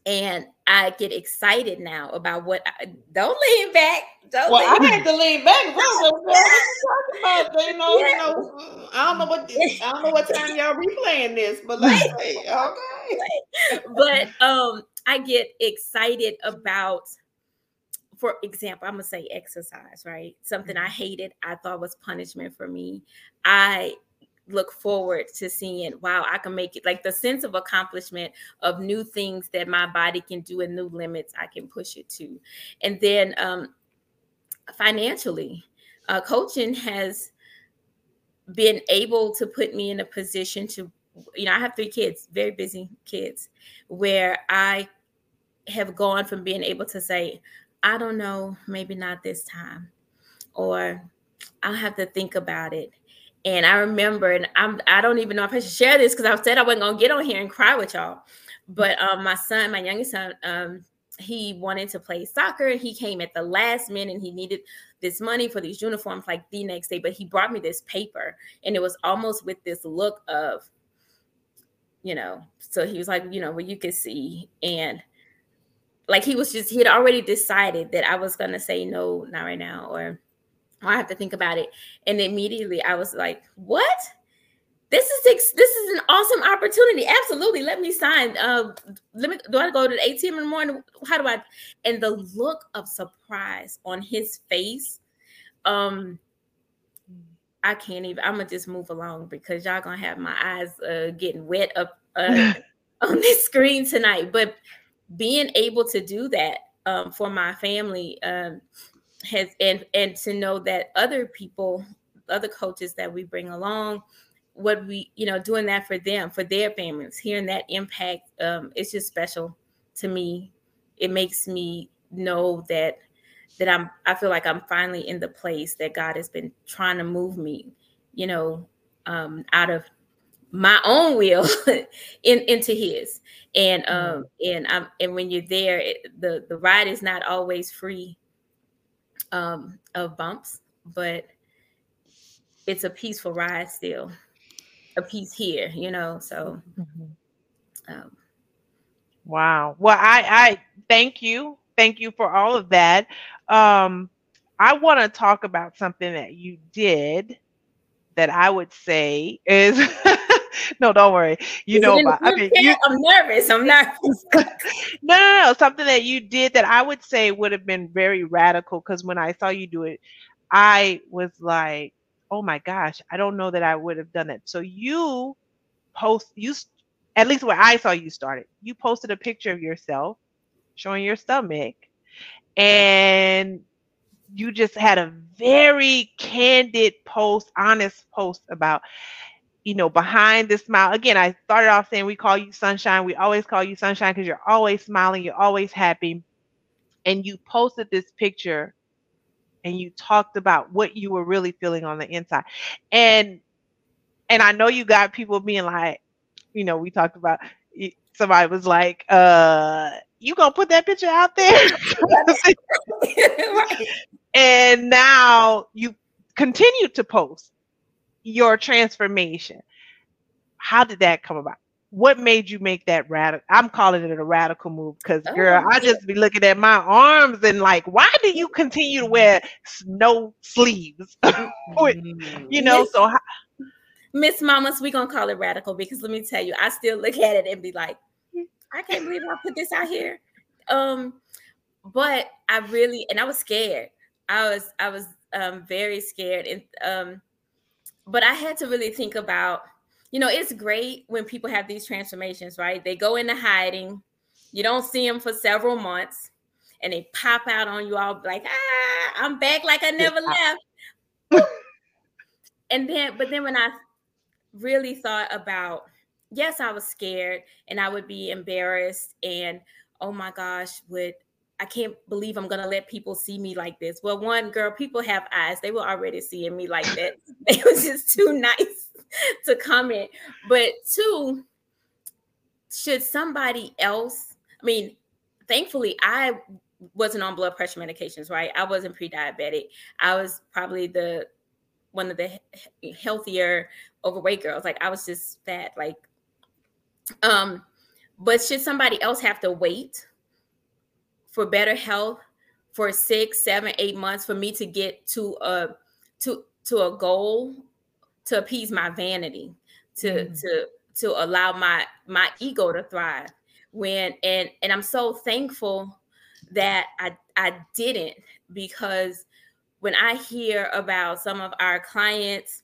[SPEAKER 3] and I get excited now about what. I, don't lean back. Don't
[SPEAKER 1] well, lean I had to lean back. Bro, about, you know, yeah. you know, I don't know what I don't know what time y'all replaying this, but let's say okay.
[SPEAKER 3] But um, I get excited about for example, I'm gonna say exercise, right? Something I mm-hmm. hated, I thought was punishment for me. I look forward to seeing, wow, I can make it like the sense of accomplishment of new things that my body can do and new limits I can push it to. And then um, financially, uh, coaching has been able to put me in a position to, you know, I have three kids, very busy kids, where I have gone from being able to say, I don't know, maybe not this time, or I'll have to think about it. And I remember, and I'm I don't even know if I should share this because I said I wasn't gonna get on here and cry with y'all. But um, my son, my youngest son, um, he wanted to play soccer. He came at the last minute and he needed this money for these uniforms like the next day. But he brought me this paper, and it was almost with this look of, you know, so he was like, you know, well, you could see. And like he was just he had already decided that I was gonna say no, not right now, or I have to think about it. And immediately I was like, what? This is this is an awesome opportunity. Absolutely, let me sign. Uh, let me. Do I go to the ATM in the morning? How do I? And the look of surprise on his face, um, I can't even. I'm gonna just move along because y'all gonna have my eyes uh, getting wet up uh, on this screen tonight. But being able to do that um, for my family um, has and and to know that other people, other coaches that we bring along, what we you know doing that for them, for their families, hearing that impact, um, it's just special to me. It makes me know that that I'm I feel like I'm finally in the place that God has been trying to move me, you know, um, out of my own will in into his and um and i'm and when you're there it, the the ride is not always free um of bumps but it's a peaceful ride still a piece here you know so um,
[SPEAKER 2] Wow. Well, I I thank you. Thank you for all of that. Um I want to talk about something that you did that I would say is no, don't worry. You
[SPEAKER 3] is
[SPEAKER 2] know about I mean, you,
[SPEAKER 3] I'm nervous i'm not.
[SPEAKER 2] no, no, no, something that you did that I would say would have been very radical because when I saw you do it, I was like, oh my gosh, I don't know that I would have done it. So you post you at least where I saw you started, you posted a picture of yourself showing your stomach and you just had a very candid post, honest post about you know, behind the smile. Again, I started off saying we call you sunshine. We always call you sunshine because you're always smiling, you're always happy. And you posted this picture and you talked about what you were really feeling on the inside. And and I know you got people being like, you know, we talked about somebody was like, uh, you gonna put that picture out there?
[SPEAKER 3] Right.
[SPEAKER 2] and now you continue to post your transformation. How did that come about? What made you make that radical? I'm calling it a radical move because, girl,
[SPEAKER 3] Oh,
[SPEAKER 2] I just be looking at my arms and like, why do you continue to wear no sleeves? You know,
[SPEAKER 3] Miss-
[SPEAKER 2] so how,
[SPEAKER 3] Miss Mamas, we gonna call it radical because let me tell you, I still look at it and be like, I can't believe I put this out here. Um, but I really and I was scared. I was I was um very scared and um but I had to really think about, you know, it's great when people have these transformations, right? They go into hiding, you don't see them for several months, and they pop out on you all like, ah, I'm back like I never left. and then, but then when I really thought about, yes, I was scared and I would be embarrassed, and oh my gosh, would I can't believe I'm gonna let people see me like this. Well, one girl, people have eyes; they were already seeing me like that. it was just too nice to comment. But two, should somebody else? I mean, thankfully, I wasn't on blood pressure medications, right? I wasn't pre-diabetic. I was probably the one of the healthier overweight girls. Like I was just fat. Like, um, but should somebody else have to wait for better health for six, seven, eight months for me to get to a to to a goal to appease my vanity, to
[SPEAKER 2] Mm.
[SPEAKER 3] to to allow my my ego to thrive? When and and I'm so thankful that I I didn't because when I hear about some of our clients,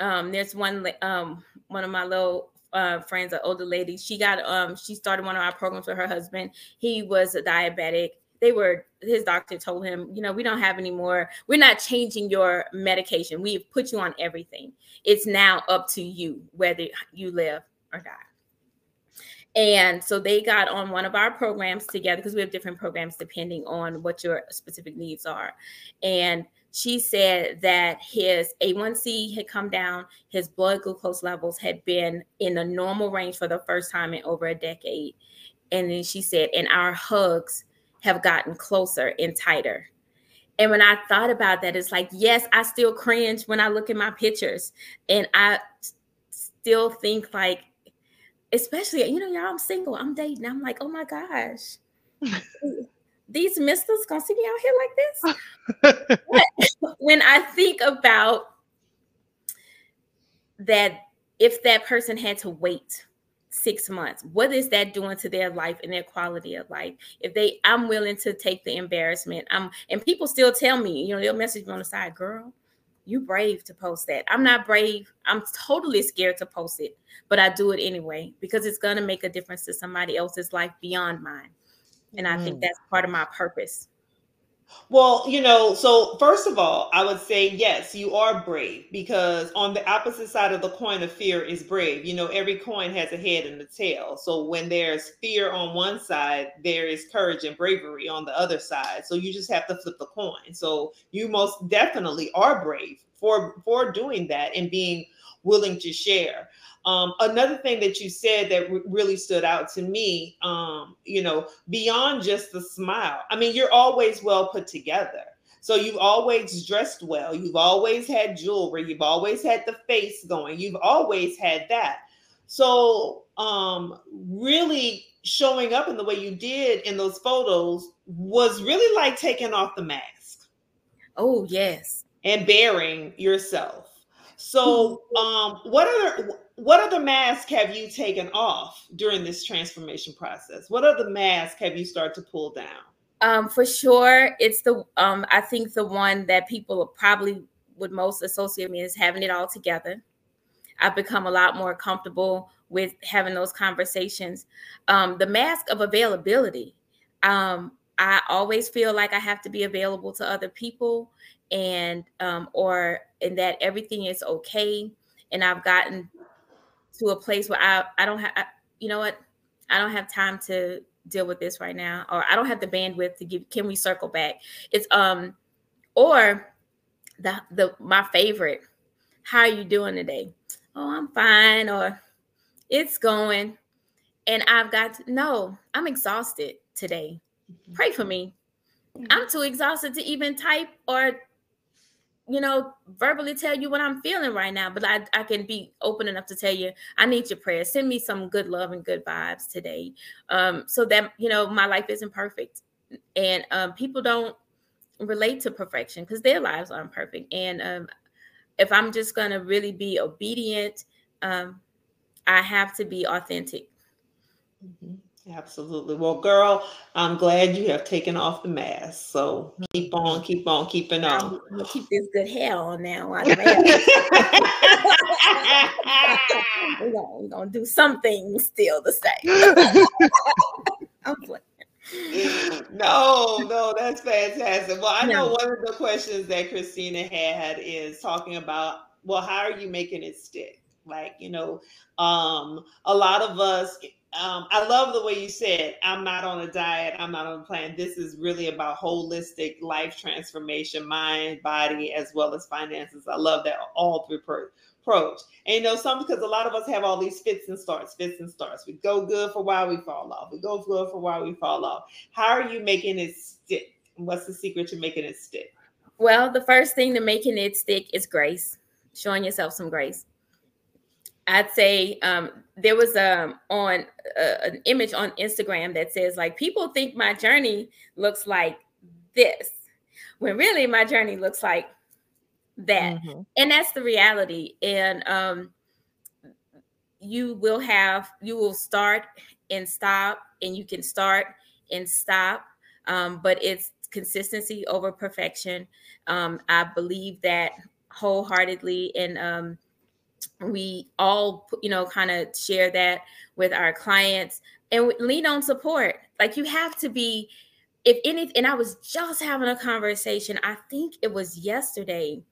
[SPEAKER 3] um, there's one um, one of my little uh, friends, an older lady. She got um, she started one of our programs with her husband. He was a diabetic. They were his doctor told him, you know, we don't have any more. We're not changing your medication. We've put you on everything. It's now up to you whether you live or die. And so they got on one of our programs together because we have different programs depending on what your specific needs are. And she said that his A1C had come down, his blood glucose levels had been in the normal range for the first time in over a decade. And then she said, and our hugs have gotten closer and tighter. And when I thought about that, it's like, yes, I still cringe when I look at my pictures. And I still think like, especially, you know, y'all, I'm single, I'm dating. I'm like, oh my gosh. These misters gonna see me out here like this when I think about that, if that person had to wait six months, what is that doing to their life and their quality of life? If they, I'm willing to take the embarrassment. I'm, and people still tell me, you know, they'll message me on the side, girl, you brave to post that. I'm not brave. I'm totally scared to post it, but I do it anyway because it's going to make a difference to somebody else's life beyond mine. And I think
[SPEAKER 1] Mm.
[SPEAKER 3] that's part of my purpose.
[SPEAKER 1] Well, you know, so first of all, I would say yes, you are brave because on the opposite side of the coin of fear is brave. You know, every coin has a head and a tail. So when there's fear on one side, there is courage and bravery on the other side. So you just have to flip the coin. So you most definitely are brave for for doing that and being willing to share. Um, another thing that you said that re- really stood out to me, um, you know, beyond just the smile. I mean, you're always well put together. So you've always dressed well. You've always had jewelry. You've always had the face going. You've always had that. So um, really showing up in the way you did in those photos was really like taking off the mask
[SPEAKER 3] Oh, yes.
[SPEAKER 1] And bearing yourself. So, um, what other what other mask have you taken off during this transformation process? What other mask have you started to pull down?
[SPEAKER 3] Um, for sure, it's the um, I think the one that people probably would most associate me as having it all together. I've become a lot more comfortable with having those conversations. Um, the mask of availability. Um, I always feel like I have to be available to other people, and um, or and that everything is okay. And I've gotten to a place where I I don't have I, you know what? I don't have time to deal with this right now or i don't have the bandwidth to give can we circle back? It's um or the the my favorite how are you doing today? Oh i'm fine or it's going and i've got to no i'm exhausted today. Pray for me. I'm too exhausted to even type or you know verbally tell you what i'm feeling right now but i, I can be open enough to tell you i need your prayers send me some good love and good vibes today. Um, so that you know my life isn't perfect and um, people don't relate to perfection because their lives aren't perfect and um, if i'm just going to really be obedient um, i have to be authentic.
[SPEAKER 1] Mhm. Absolutely. Well, girl, I'm glad you have taken off the mask. So keep on, keep on, keeping on.
[SPEAKER 3] I'm gonna keep this good hair on now while the man- we're, gonna, we're gonna do something still the same I'm playing.
[SPEAKER 1] no, no, that's fantastic. Well, I know
[SPEAKER 3] No.
[SPEAKER 1] one of the questions that Christina had is talking about, well, how are you making it stick? Like, you know, um, a lot of us, um, I love the way you said, I'm not on a diet, I'm not on a plan. This is really about holistic life transformation, mind, body, as well as finances. I love that all three pro- approach. And you know, some because a lot of us have all these fits and starts, fits and starts. We go good for while, we fall off. We go good for while, we fall off. How are you making it stick? What's the secret to making it stick?
[SPEAKER 3] Well, the first thing to making it stick is grace, showing yourself some grace. I'd say um, there was um, on uh, an image on Instagram that says like people think my journey looks like this, when really my journey looks like that,
[SPEAKER 2] Mhm.
[SPEAKER 3] and that's the reality. And um, you will have you will start and stop, and you can start and stop, um, but it's consistency over perfection. Um, I believe that wholeheartedly, and um, we all, you know, kind of share that with our clients and lean on support. Like you have to be, if any, and I was just having a conversation, I think it was yesterday,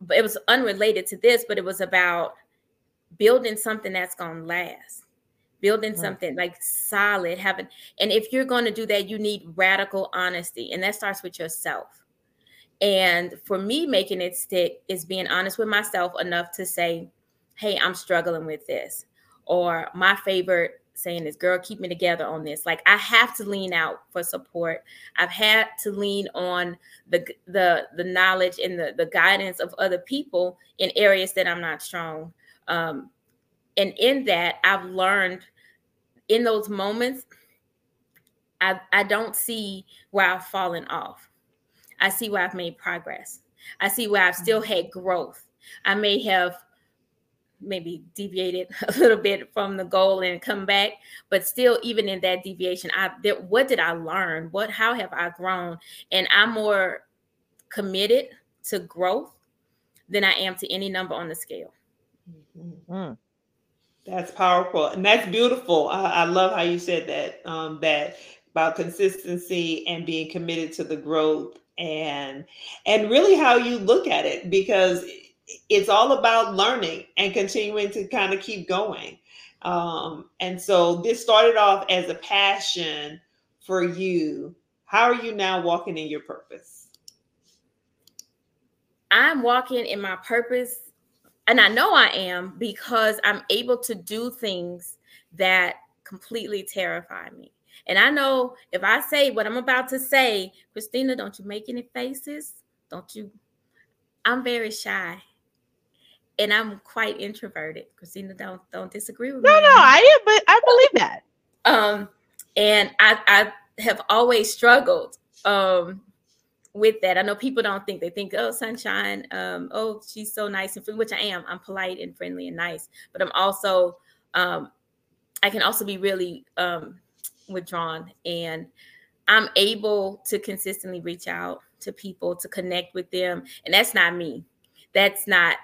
[SPEAKER 3] but it was unrelated to this, but it was about building something that's going to last building
[SPEAKER 2] Right.
[SPEAKER 3] something like solid having and if you're going to do that you need radical honesty and that starts with yourself and for me making it stick is being honest with myself enough to say hey i'm struggling with this. Or my favorite saying is girl keep me together on this. Like i have to lean out for support. I've had to lean on the the the knowledge and the, the guidance of other people in areas that i'm not strong. Um, and in that i've learned in those moments I, I don't see where i've fallen off. I see where i've made progress. I see where i've still had growth. I may have maybe deviated a little bit from the goal and come back but still even in that deviation i there, what did i learn what how have i grown and i'm more committed to growth than I am to any number on the scale.
[SPEAKER 2] Mm.
[SPEAKER 1] That's powerful and that's beautiful. I, I love how you said that. Um, that about consistency and being committed to the growth and and really how you look at it because it's all about learning and continuing to kind of keep going. Um, and so this started off as a passion for you. How are you now walking in your purpose?
[SPEAKER 3] I'm walking in my purpose, and I know I am because I'm able to do things that completely terrify me. And I know if I say what I'm about to say, Christina, don't you make any faces? Don't you? I'm very shy. And I'm quite introverted. Christina, don't don't disagree with
[SPEAKER 2] No,
[SPEAKER 3] me.
[SPEAKER 2] no, no, I am, but I believe that.
[SPEAKER 3] um and I I have always struggled um with that. I know people don't think they think, oh, sunshine, um, oh, she's so nice and friendly, which I am. I'm polite and friendly and nice, but I'm also um I can also be really um withdrawn and I'm able to consistently reach out to people to connect with them. And that's not me. That's not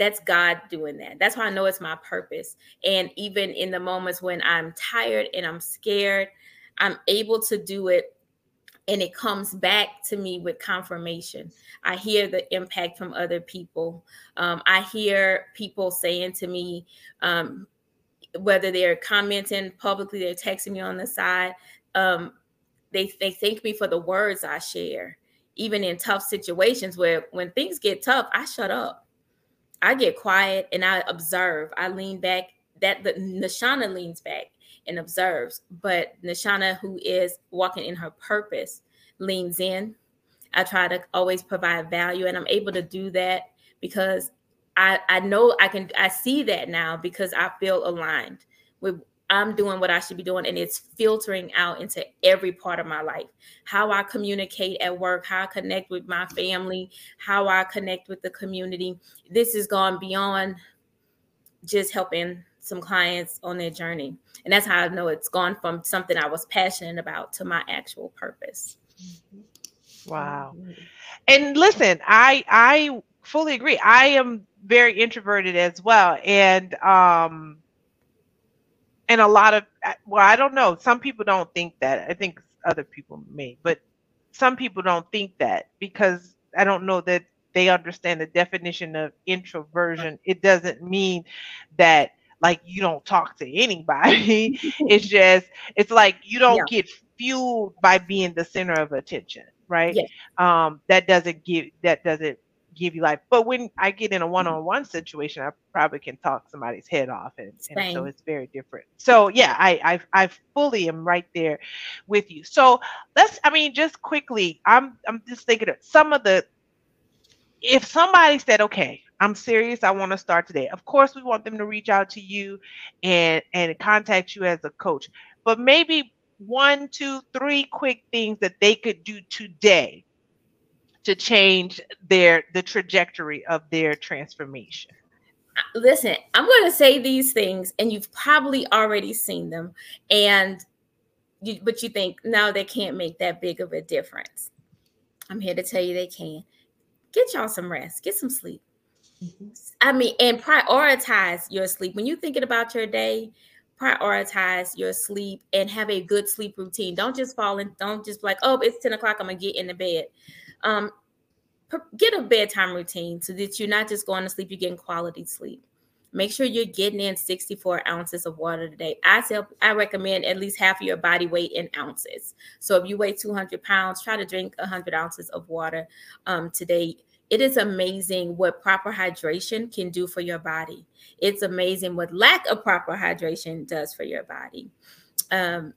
[SPEAKER 3] that's God doing that. That's why I know it's my purpose. And even in the moments when I'm tired and I'm scared, I'm able to do it and it comes back to me with confirmation. I hear the impact from other people. Um, I hear people saying to me, um, whether they're commenting publicly, they're texting me on the side, um, they, they thank me for the words I share, even in tough situations where when things get tough, I shut up. I get quiet and I observe. I lean back. That the Neshana leans back and observes, but Neshana, who is walking in her purpose, leans in. I try to always provide value, and I'm able to do that because I I know I can. I see that now because I feel aligned with. I'm doing what I should be doing, and it's filtering out into every part of my life. How I communicate at work, how I connect with my family, how I connect with the community. This has gone beyond just helping some clients on their journey. And that's how I know it's gone from something I was passionate about to my actual purpose.
[SPEAKER 2] Wow. And listen, I I fully agree. I am very introverted as well. And um and a lot of well, I don't know. Some people don't think that. I think other people may, but some people don't think that because I don't know that they understand the definition of introversion. It doesn't mean that like you don't talk to anybody. it's just it's like you don't
[SPEAKER 3] Yeah.
[SPEAKER 2] get fueled by being the center of attention, right?
[SPEAKER 3] Yes.
[SPEAKER 2] Um that doesn't give that doesn't give you life. But when I get in a mm-hmm. one-on-one situation, I probably can talk somebody's head off and, and so it's very different. So yeah, I, I I fully am right there with you. So let's I mean just quickly, I'm I'm just thinking of some of the if somebody said, okay, I'm serious, I want to start today. Of course, we want them to reach out to you and and contact you as a coach. But maybe one, two, three quick things that they could do today to change their the trajectory of their transformation.
[SPEAKER 3] Listen, I'm going to say these things, and you've probably already seen them, and you, but you think no, they can't make that big of a difference. I'm here to tell you they can. Get y'all some rest, get some sleep. Mm-hmm. I mean, and prioritize your sleep. When you're thinking about your day, prioritize your sleep and have a good sleep routine. Don't just fall in, don't just be like, oh, it's 10 o'clock, I'm gonna get in the bed. Um, get a bedtime routine so that you're not just going to sleep, you're getting quality sleep. Make sure you're getting in 64 ounces of water today. I tell, I recommend at least half of your body weight in ounces. So if you weigh 200 pounds, try to drink 100 ounces of water um, today. It is amazing what proper hydration can do for your body. It's amazing what lack of proper hydration does for your body. Um,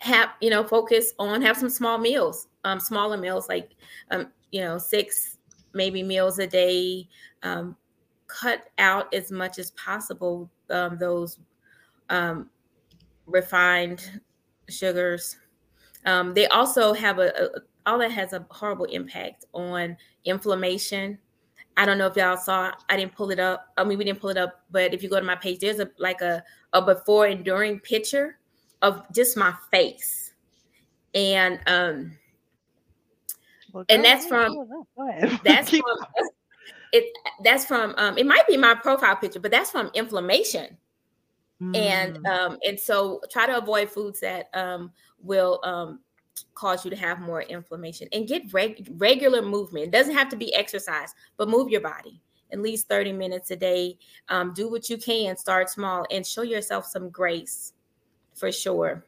[SPEAKER 3] have you know focus on have some small meals, um, smaller meals like um, you know six maybe meals a day. Um, cut out as much as possible um, those um, refined sugars. Um, they also have a, a all that has a horrible impact on inflammation. I don't know if y'all saw. I didn't pull it up. I mean, we didn't pull it up, but if you go to my page, there's a like a a before and during picture of just my face, and um,
[SPEAKER 2] Well,
[SPEAKER 3] And that's from-
[SPEAKER 2] go ahead, go ahead.
[SPEAKER 3] that's from it that's from um, it might be my profile picture, but that's from inflammation. And
[SPEAKER 2] Mm.
[SPEAKER 3] um, and so try to avoid foods that um will um cause you to have more inflammation and get reg- regular movement. It doesn't have to be exercise, but move your body at least 30 minutes a day. Um, do what you can, start small, and show yourself some grace for sure.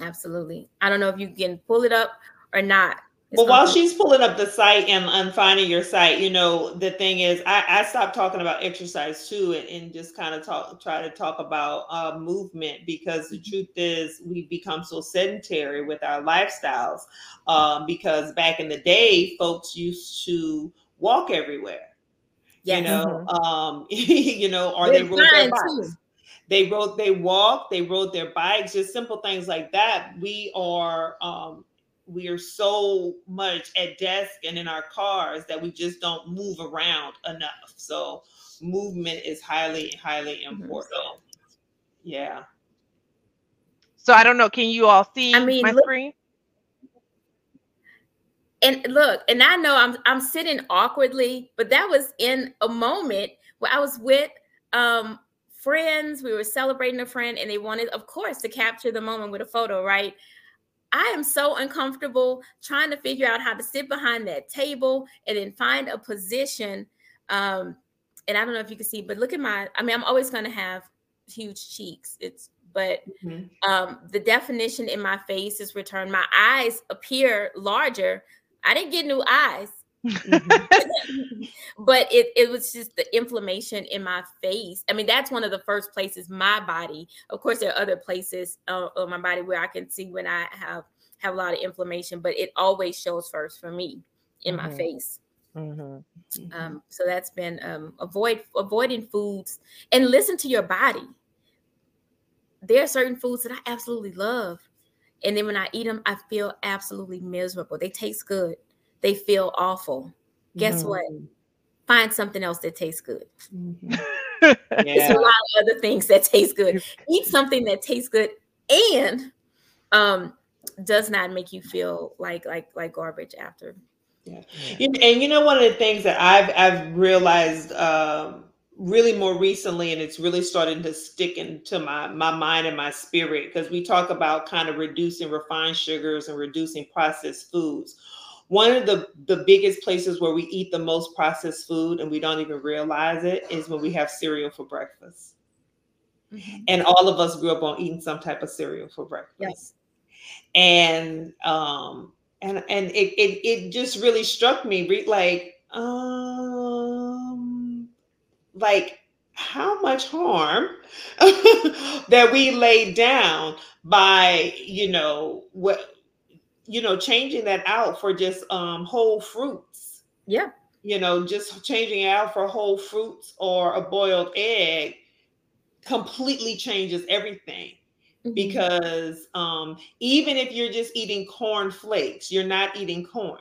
[SPEAKER 3] Absolutely. I don't know if you can pull it up or not.
[SPEAKER 1] Well, while she's pulling up the site and, and finding your site, you know, the thing is, I, I stopped talking about exercise too, and, and just kind of talk, try to talk about uh, movement because the truth is, we've become so sedentary with our lifestyles. Um, because back in the day, folks used to walk everywhere,
[SPEAKER 3] Yes.
[SPEAKER 1] you know, um, you know, or they
[SPEAKER 3] With
[SPEAKER 1] rode their
[SPEAKER 3] too.
[SPEAKER 1] bikes they rode they walked they rode their bikes just simple things like that we are um we are so much at desk and in our cars that we just don't move around enough so movement is highly highly
[SPEAKER 3] Mhm.
[SPEAKER 1] important yeah
[SPEAKER 2] So I don't know. Can you all see
[SPEAKER 3] I mean,
[SPEAKER 2] my
[SPEAKER 3] look-
[SPEAKER 2] screen?
[SPEAKER 3] and look, and I know I'm I'm sitting awkwardly, but that was in a moment where I was with um friends. We were celebrating a friend, and they wanted, of course, to capture the moment with a photo, right? I am so uncomfortable trying to figure out how to sit behind that table and then find a position. Um, and I don't know if you can see, but look at my, I mean, I'm always gonna have huge cheeks. It's but
[SPEAKER 1] Mhm.
[SPEAKER 3] um, the definition in my face is returned. My eyes appear larger. I didn't get new eyes, but it, it was just the inflammation in my face. I mean, that's one of the first places my body. Of course, there are other places uh, on my body where I can see when I have have a lot of inflammation, but it always shows first for me in my
[SPEAKER 2] Mhm.
[SPEAKER 3] face.
[SPEAKER 2] Mhm.
[SPEAKER 3] Um, so that's been um, avoid avoiding foods and listen to your body. There are certain foods that I absolutely love, and then when I eat them, I feel absolutely miserable. They taste good, they feel awful. Guess
[SPEAKER 2] Mhm.
[SPEAKER 3] what? Find something else that tastes good.
[SPEAKER 1] Mhm.
[SPEAKER 3] There's
[SPEAKER 1] yeah
[SPEAKER 3] a lot of other things that taste good. Eat something that tastes good and um, does not make you feel like like like garbage after.
[SPEAKER 1] Yeah, and you know one of the things that i've i've realized um really more recently and it's really starting to stick into my my mind and my spirit because we talk about kind of reducing refined sugars and reducing processed foods one of the the biggest places where we eat the most processed food and we don't even realize it is when we have cereal for breakfast and all of us grew up on eating some type of cereal for breakfast
[SPEAKER 3] Yes.
[SPEAKER 1] and um and and it it, it just really struck me like um like how much harm that we laid down by you know what you know changing that out for just um whole fruits
[SPEAKER 3] Yeah.
[SPEAKER 1] you know just changing it out for whole fruits or a boiled egg completely changes everything
[SPEAKER 3] Mhm.
[SPEAKER 1] because um, even if you're just eating corn flakes, you're not eating corn.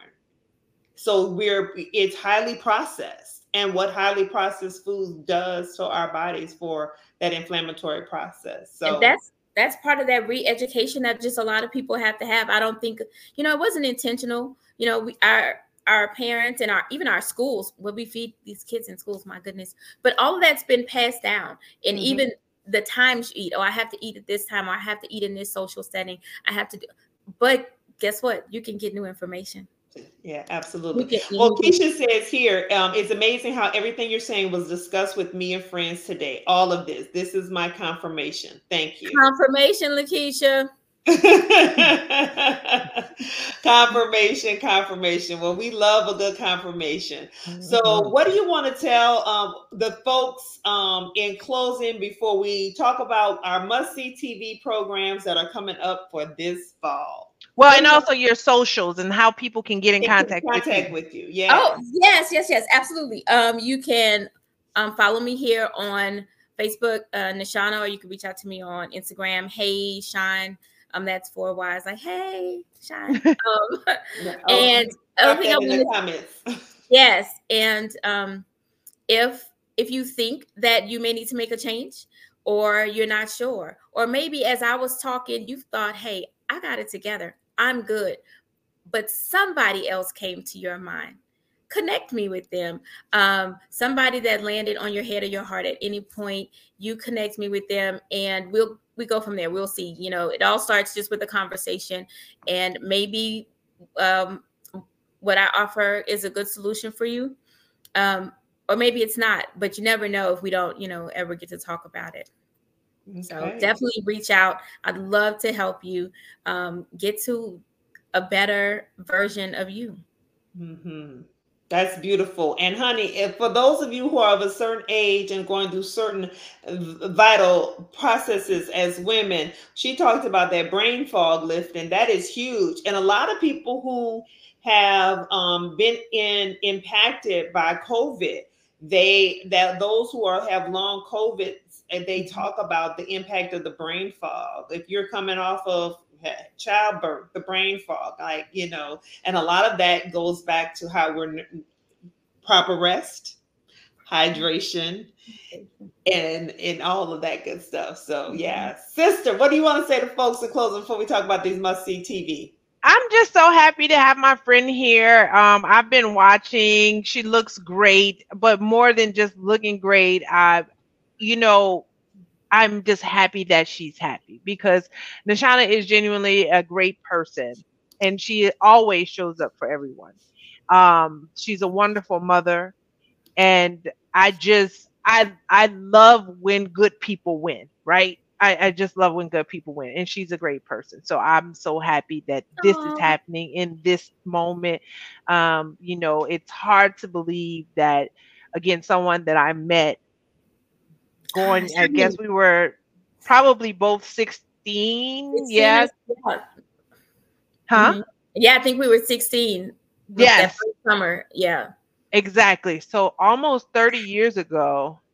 [SPEAKER 1] So we're it's highly processed, and what highly processed food does to our bodies for that inflammatory process. So
[SPEAKER 3] and that's that's part of that re-education that just a lot of people have to have. I don't think you know it wasn't intentional. You know, we our our parents and our even our schools what we feed these kids in schools. My goodness, but all of that's been passed down, and
[SPEAKER 1] Mhm.
[SPEAKER 3] even the times you eat. Oh, I have to eat at this time, or I have to eat in this social setting. I have to do. But guess what? You can get new information.
[SPEAKER 1] Yeah, absolutely. Well, Keisha says here, um, it's amazing how everything you're saying was discussed with me and friends today. All of this. This is my confirmation. Thank you.
[SPEAKER 3] confirmation, Lakeisha.
[SPEAKER 1] confirmation, confirmation. Well, we love a good confirmation. So,
[SPEAKER 2] Mm-hmm.
[SPEAKER 1] what do you want to tell um, the folks um, in closing before we talk about our must see TV programs that are coming up for this fall?
[SPEAKER 2] Well, and also your socials and how people can get in
[SPEAKER 1] Get
[SPEAKER 2] contact,
[SPEAKER 1] contact
[SPEAKER 2] with
[SPEAKER 1] with you. Yeah.
[SPEAKER 3] Oh, yes, yes, yes, absolutely. Um, you can um follow me here on Facebook, uh Neshana, or you can reach out to me on Instagram. Hey Shine. Um, that's four Y's like hey Shine. Um
[SPEAKER 1] Yeah.
[SPEAKER 3] and
[SPEAKER 1] Oh,
[SPEAKER 3] other thing I
[SPEAKER 1] that in
[SPEAKER 3] want
[SPEAKER 1] the
[SPEAKER 3] to
[SPEAKER 1] comments.
[SPEAKER 3] Yes, and um, if if you think that you may need to make a change, or you're not sure, or maybe as I was talking, you thought, "Hey, I got it together. I'm good," but somebody else came to your mind. connect me with them. Um, somebody that landed on your head or your heart at any point, you connect me with them, and we'll we go from there. We'll see. You know, it all starts just with a conversation, and maybe um, what I offer is a good solution for you. Um, or maybe it's not, but you never know if we don't, you know, ever get to talk about it. Okay. So definitely reach out. I'd love to help you um, get to a better version of you.
[SPEAKER 1] Mm-hmm. That's beautiful. And honey, if for those of you who are of a certain age and going through certain vital processes as women, she talked about that brain fog lifting. That is huge. And a lot of people who have um, been in impacted by COVID, they that those who are have long COVID, and they mm-hmm. talk about the impact of the brain fog. If you're coming off of childbirth, the brain fog, like, you know, and a lot of that goes back to how we're proper rest, hydration, and and all of that good stuff. So mm-hmm. yeah, sister, what do you want to say to folks in closing before we talk about these must see TV?
[SPEAKER 2] I'm just so happy to have my friend here. Um, I've been watching. She looks great, but more than just looking great, I, you know, I'm just happy that she's happy because Neshana is genuinely a great person and she always shows up for everyone. Um, she's a wonderful mother and I just I I love when good people win, right? I, I just love when good people win, and she's a great person. So I'm so happy that this Aww. is happening in this moment. Um, you know, it's hard to believe that again, someone that I met going, I guess we were probably both 16. Yeah. Huh?
[SPEAKER 3] Mm-hmm. Yeah, I think we were 16.
[SPEAKER 2] Yes.
[SPEAKER 3] summer. Yeah.
[SPEAKER 2] Exactly. So almost 30 years ago.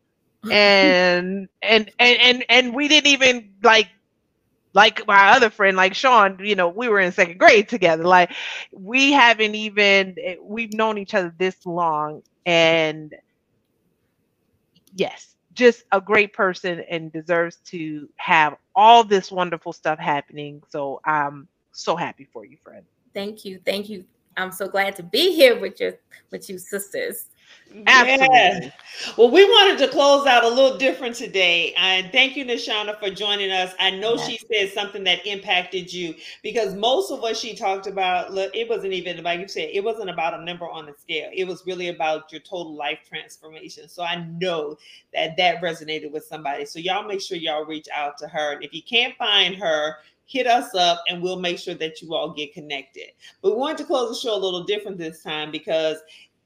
[SPEAKER 2] And, and and and and we didn't even like like my other friend, like Sean, you know, we were in second grade together. Like we haven't even we've known each other this long. And yes, just a great person and deserves to have all this wonderful stuff happening. So I'm so happy for you, friend.
[SPEAKER 3] Thank you. Thank you. I'm so glad to be here with your with you sisters.
[SPEAKER 1] Absolutely. Well, we wanted to close out a little different today. And thank you, Neshana, for joining us. I know yes. she said something that impacted you because most of what she talked about, it wasn't even, like you said, it wasn't about a number on the scale. It was really about your total life transformation. So I know that that resonated with somebody. So y'all make sure y'all reach out to her. And if you can't find her, hit us up and we'll make sure that you all get connected. But we wanted to close the show a little different this time because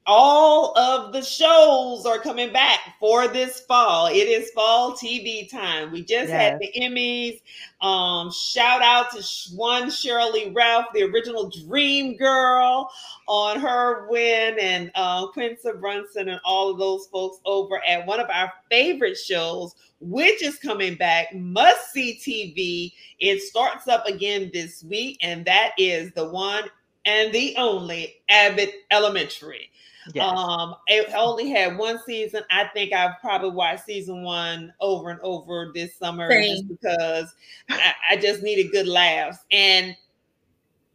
[SPEAKER 1] all of the shows are coming back for this fall. It is fall TV time. We just yes. had the Emmys. Um, shout out to one Sheryl Lee Ralph, the original Dream Girl, on her win, and uh, Quinta Brunson and all of those folks over at one of our favorite shows, which is coming back, Must See TV. It starts up again this week, and that is the one and the only Abbott Elementary. Yes. Um, it only had one season. I think I've probably watched season one over and over this summer Same. just because I, I just needed good laughs. And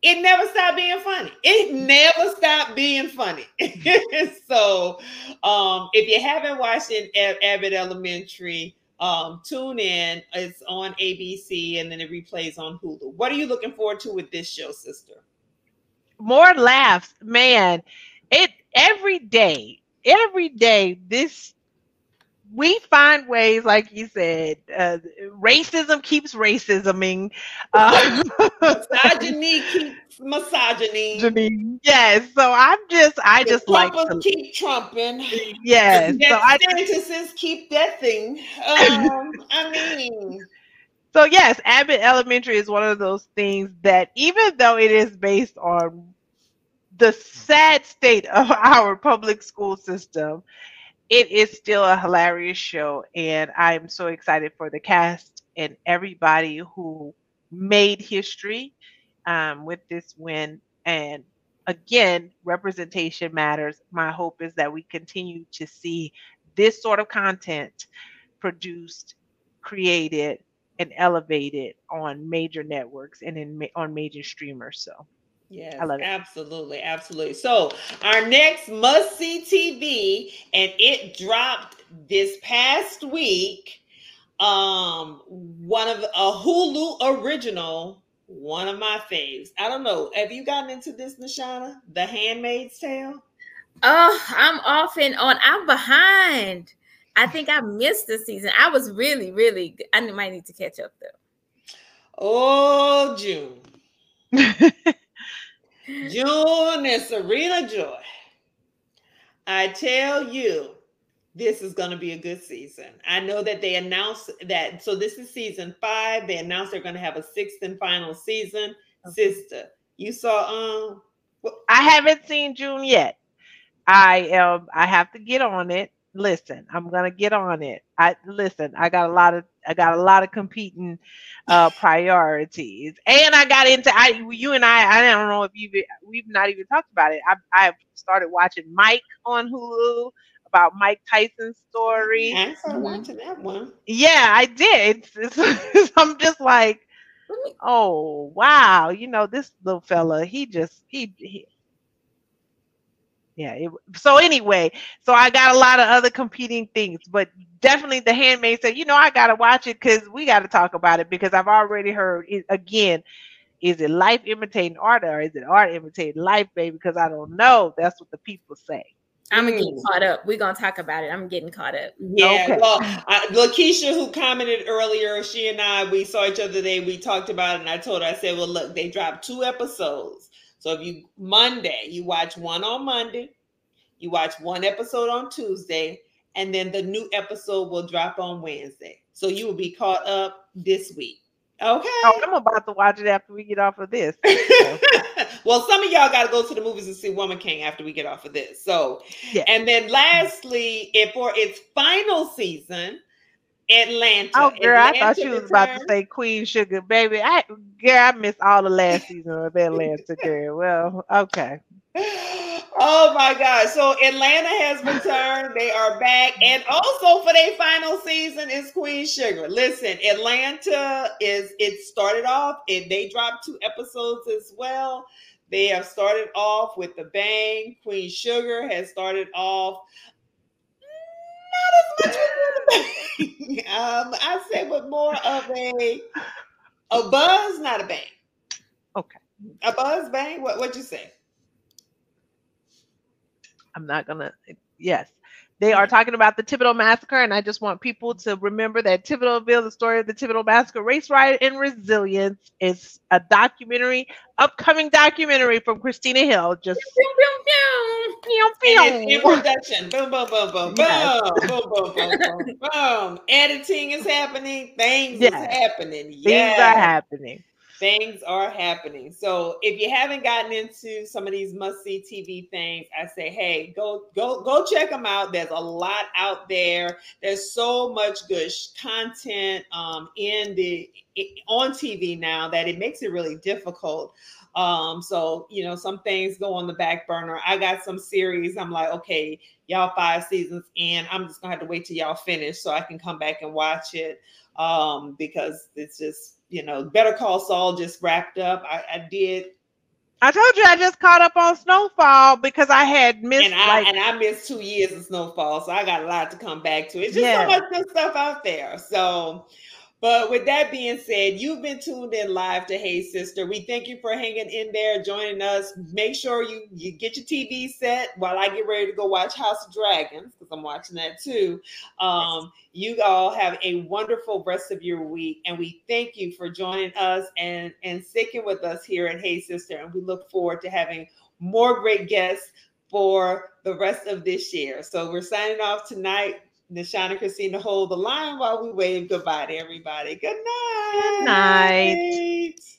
[SPEAKER 1] it never stopped being funny. It never stopped being funny. so, um, if you haven't watched it, Abbott Elementary, um, tune in. It's on ABC and then it replays on Hulu. What are you looking forward to with this show, sister?
[SPEAKER 2] More laughs, man. It every day, every day, this we find ways, like you said, uh, racism keeps racisming.
[SPEAKER 1] Uh, misogyny keeps misogyny.
[SPEAKER 2] Yes. So I'm just, I the just Trumpers like to
[SPEAKER 1] keep trumping.
[SPEAKER 2] Yes.
[SPEAKER 1] so I just keep that thing. Um, I mean.
[SPEAKER 2] So yes, Abbott Elementary is one of those things that even though it is based on the sad state of our public school system, it is still a hilarious show. And I'm so excited for the cast and everybody who made history um, with this win. And again, representation matters. My hope is that we continue to see this sort of content produced, created, and elevated on major networks and in on major streamers. So
[SPEAKER 1] Yes,
[SPEAKER 2] I love it.
[SPEAKER 1] absolutely, absolutely. So our next must see TV, and it dropped this past week. Um, one of a Hulu original, one of my faves. I don't know. Have you gotten into this, Neshana? The Handmaid's Tale.
[SPEAKER 3] Oh, I'm off and on. I'm behind. I think I missed the season. I was really, really. I might need to catch up though.
[SPEAKER 1] Oh, June. June and Serena Joy. I tell you, this is going to be a good season. I know that they announced that. So this is season five. They announced they're going to have a sixth and final season. Sister, you saw um.
[SPEAKER 2] I haven't seen June yet. I um I have to get on it. Listen, I'm gonna get on it. I listen, I got a lot of I got a lot of competing uh priorities. And I got into I you and I I don't know if you've we've not even talked about it. I I started watching Mike on Hulu about Mike Tyson's story.
[SPEAKER 1] I started watching that one.
[SPEAKER 2] Yeah, I did. It's, it's, I'm just like, oh wow, you know this little fella. He just he, he yeah. It, so anyway, so I got a lot of other competing things, but definitely the Handmaid's Tale, you know, I gotta watch it because we got to talk about it because I've already heard it again. Is it life imitating art or is it art imitating life, baby? Because I don't know. That's what the people say.
[SPEAKER 3] I'm gonna get caught up. We're gonna talk about it. I'm getting caught up.
[SPEAKER 1] Yeah,
[SPEAKER 2] Okay.
[SPEAKER 1] well, I, Lakeisha, who commented earlier, she and I, we saw each other today. We talked about it, and I told her, I said, "Well, look, they dropped two episodes. So if you Monday, you watch one on Monday, you watch one episode on Tuesday, and then the new episode will drop on Wednesday. So you will be caught up this week. Okay.
[SPEAKER 2] Oh, I'm about to watch it after we get off of this.
[SPEAKER 1] well, some of y'all got to go to the movies and see Woman King after we get off of this. So,
[SPEAKER 2] Yeah.
[SPEAKER 1] and then lastly, if for its final season, Atlanta.
[SPEAKER 2] Oh, girl, I thought
[SPEAKER 1] Atlanta
[SPEAKER 2] you was about to say Queen Sugar, baby. I, girl, I missed all the last season of Atlanta, girl. Well, okay.
[SPEAKER 1] Oh my God. So Atlanta has returned. They are back. And also for their final season is Queen Sugar. Listen, Atlanta is it started off and they dropped two episodes as well. They have started off with the bang. Queen Sugar has started off not as much with the bang. um, I say with more of a a buzz, not a bang.
[SPEAKER 2] Okay.
[SPEAKER 1] A buzz bang? What what'd you say?
[SPEAKER 2] I'm not gonna. Yes, they are talking about the Thibodaux massacre, and I just want people to remember that Thibodauxville, the story of the Thibodaux massacre, race riot and resilience, is a documentary, upcoming documentary from Christina Hill. Just
[SPEAKER 1] in
[SPEAKER 2] pew.
[SPEAKER 1] production. Boom, boom, boom, boom, boom,
[SPEAKER 2] Yes.
[SPEAKER 1] boom, boom, boom, boom, boom. Editing is happening. Things
[SPEAKER 2] Yes.
[SPEAKER 1] is happening.
[SPEAKER 2] Things
[SPEAKER 1] Yes.
[SPEAKER 2] are happening.
[SPEAKER 1] Things are happening. So if you haven't gotten into some of these must-see TV things, I say, hey, go, go, go check them out. There's a lot out there. There's so much good content um, in the on TV now that it makes it really difficult. Um, so you know, some things go on the back burner. I got some series. I'm like, okay, y'all five seasons in. I'm just gonna have to wait till y'all finish so I can come back and watch it. Um, because it's just, you know, Better Call Saul just wrapped up. I, I did,
[SPEAKER 2] I told you I just caught up on Snowfall because I had missed
[SPEAKER 1] and I
[SPEAKER 2] like
[SPEAKER 1] and I missed two years of snowfall, so I got a lot to come back to. It's just
[SPEAKER 2] Yeah.
[SPEAKER 1] so much good stuff out there. So, but with that being said, you've been tuned in live to Hey Sister. We thank you for hanging in there, joining us. Make sure you you get your TV set while I get ready to go watch House of Dragons because I'm watching that too. Um, you all have a wonderful rest of your week, and we thank you for joining us and and sticking with us here at Hey Sister. And we look forward to having more great guests for the rest of this year. So we're signing off tonight. Neshana and Christina hold the line while we wave goodbye to everybody. Good night.
[SPEAKER 2] Good night.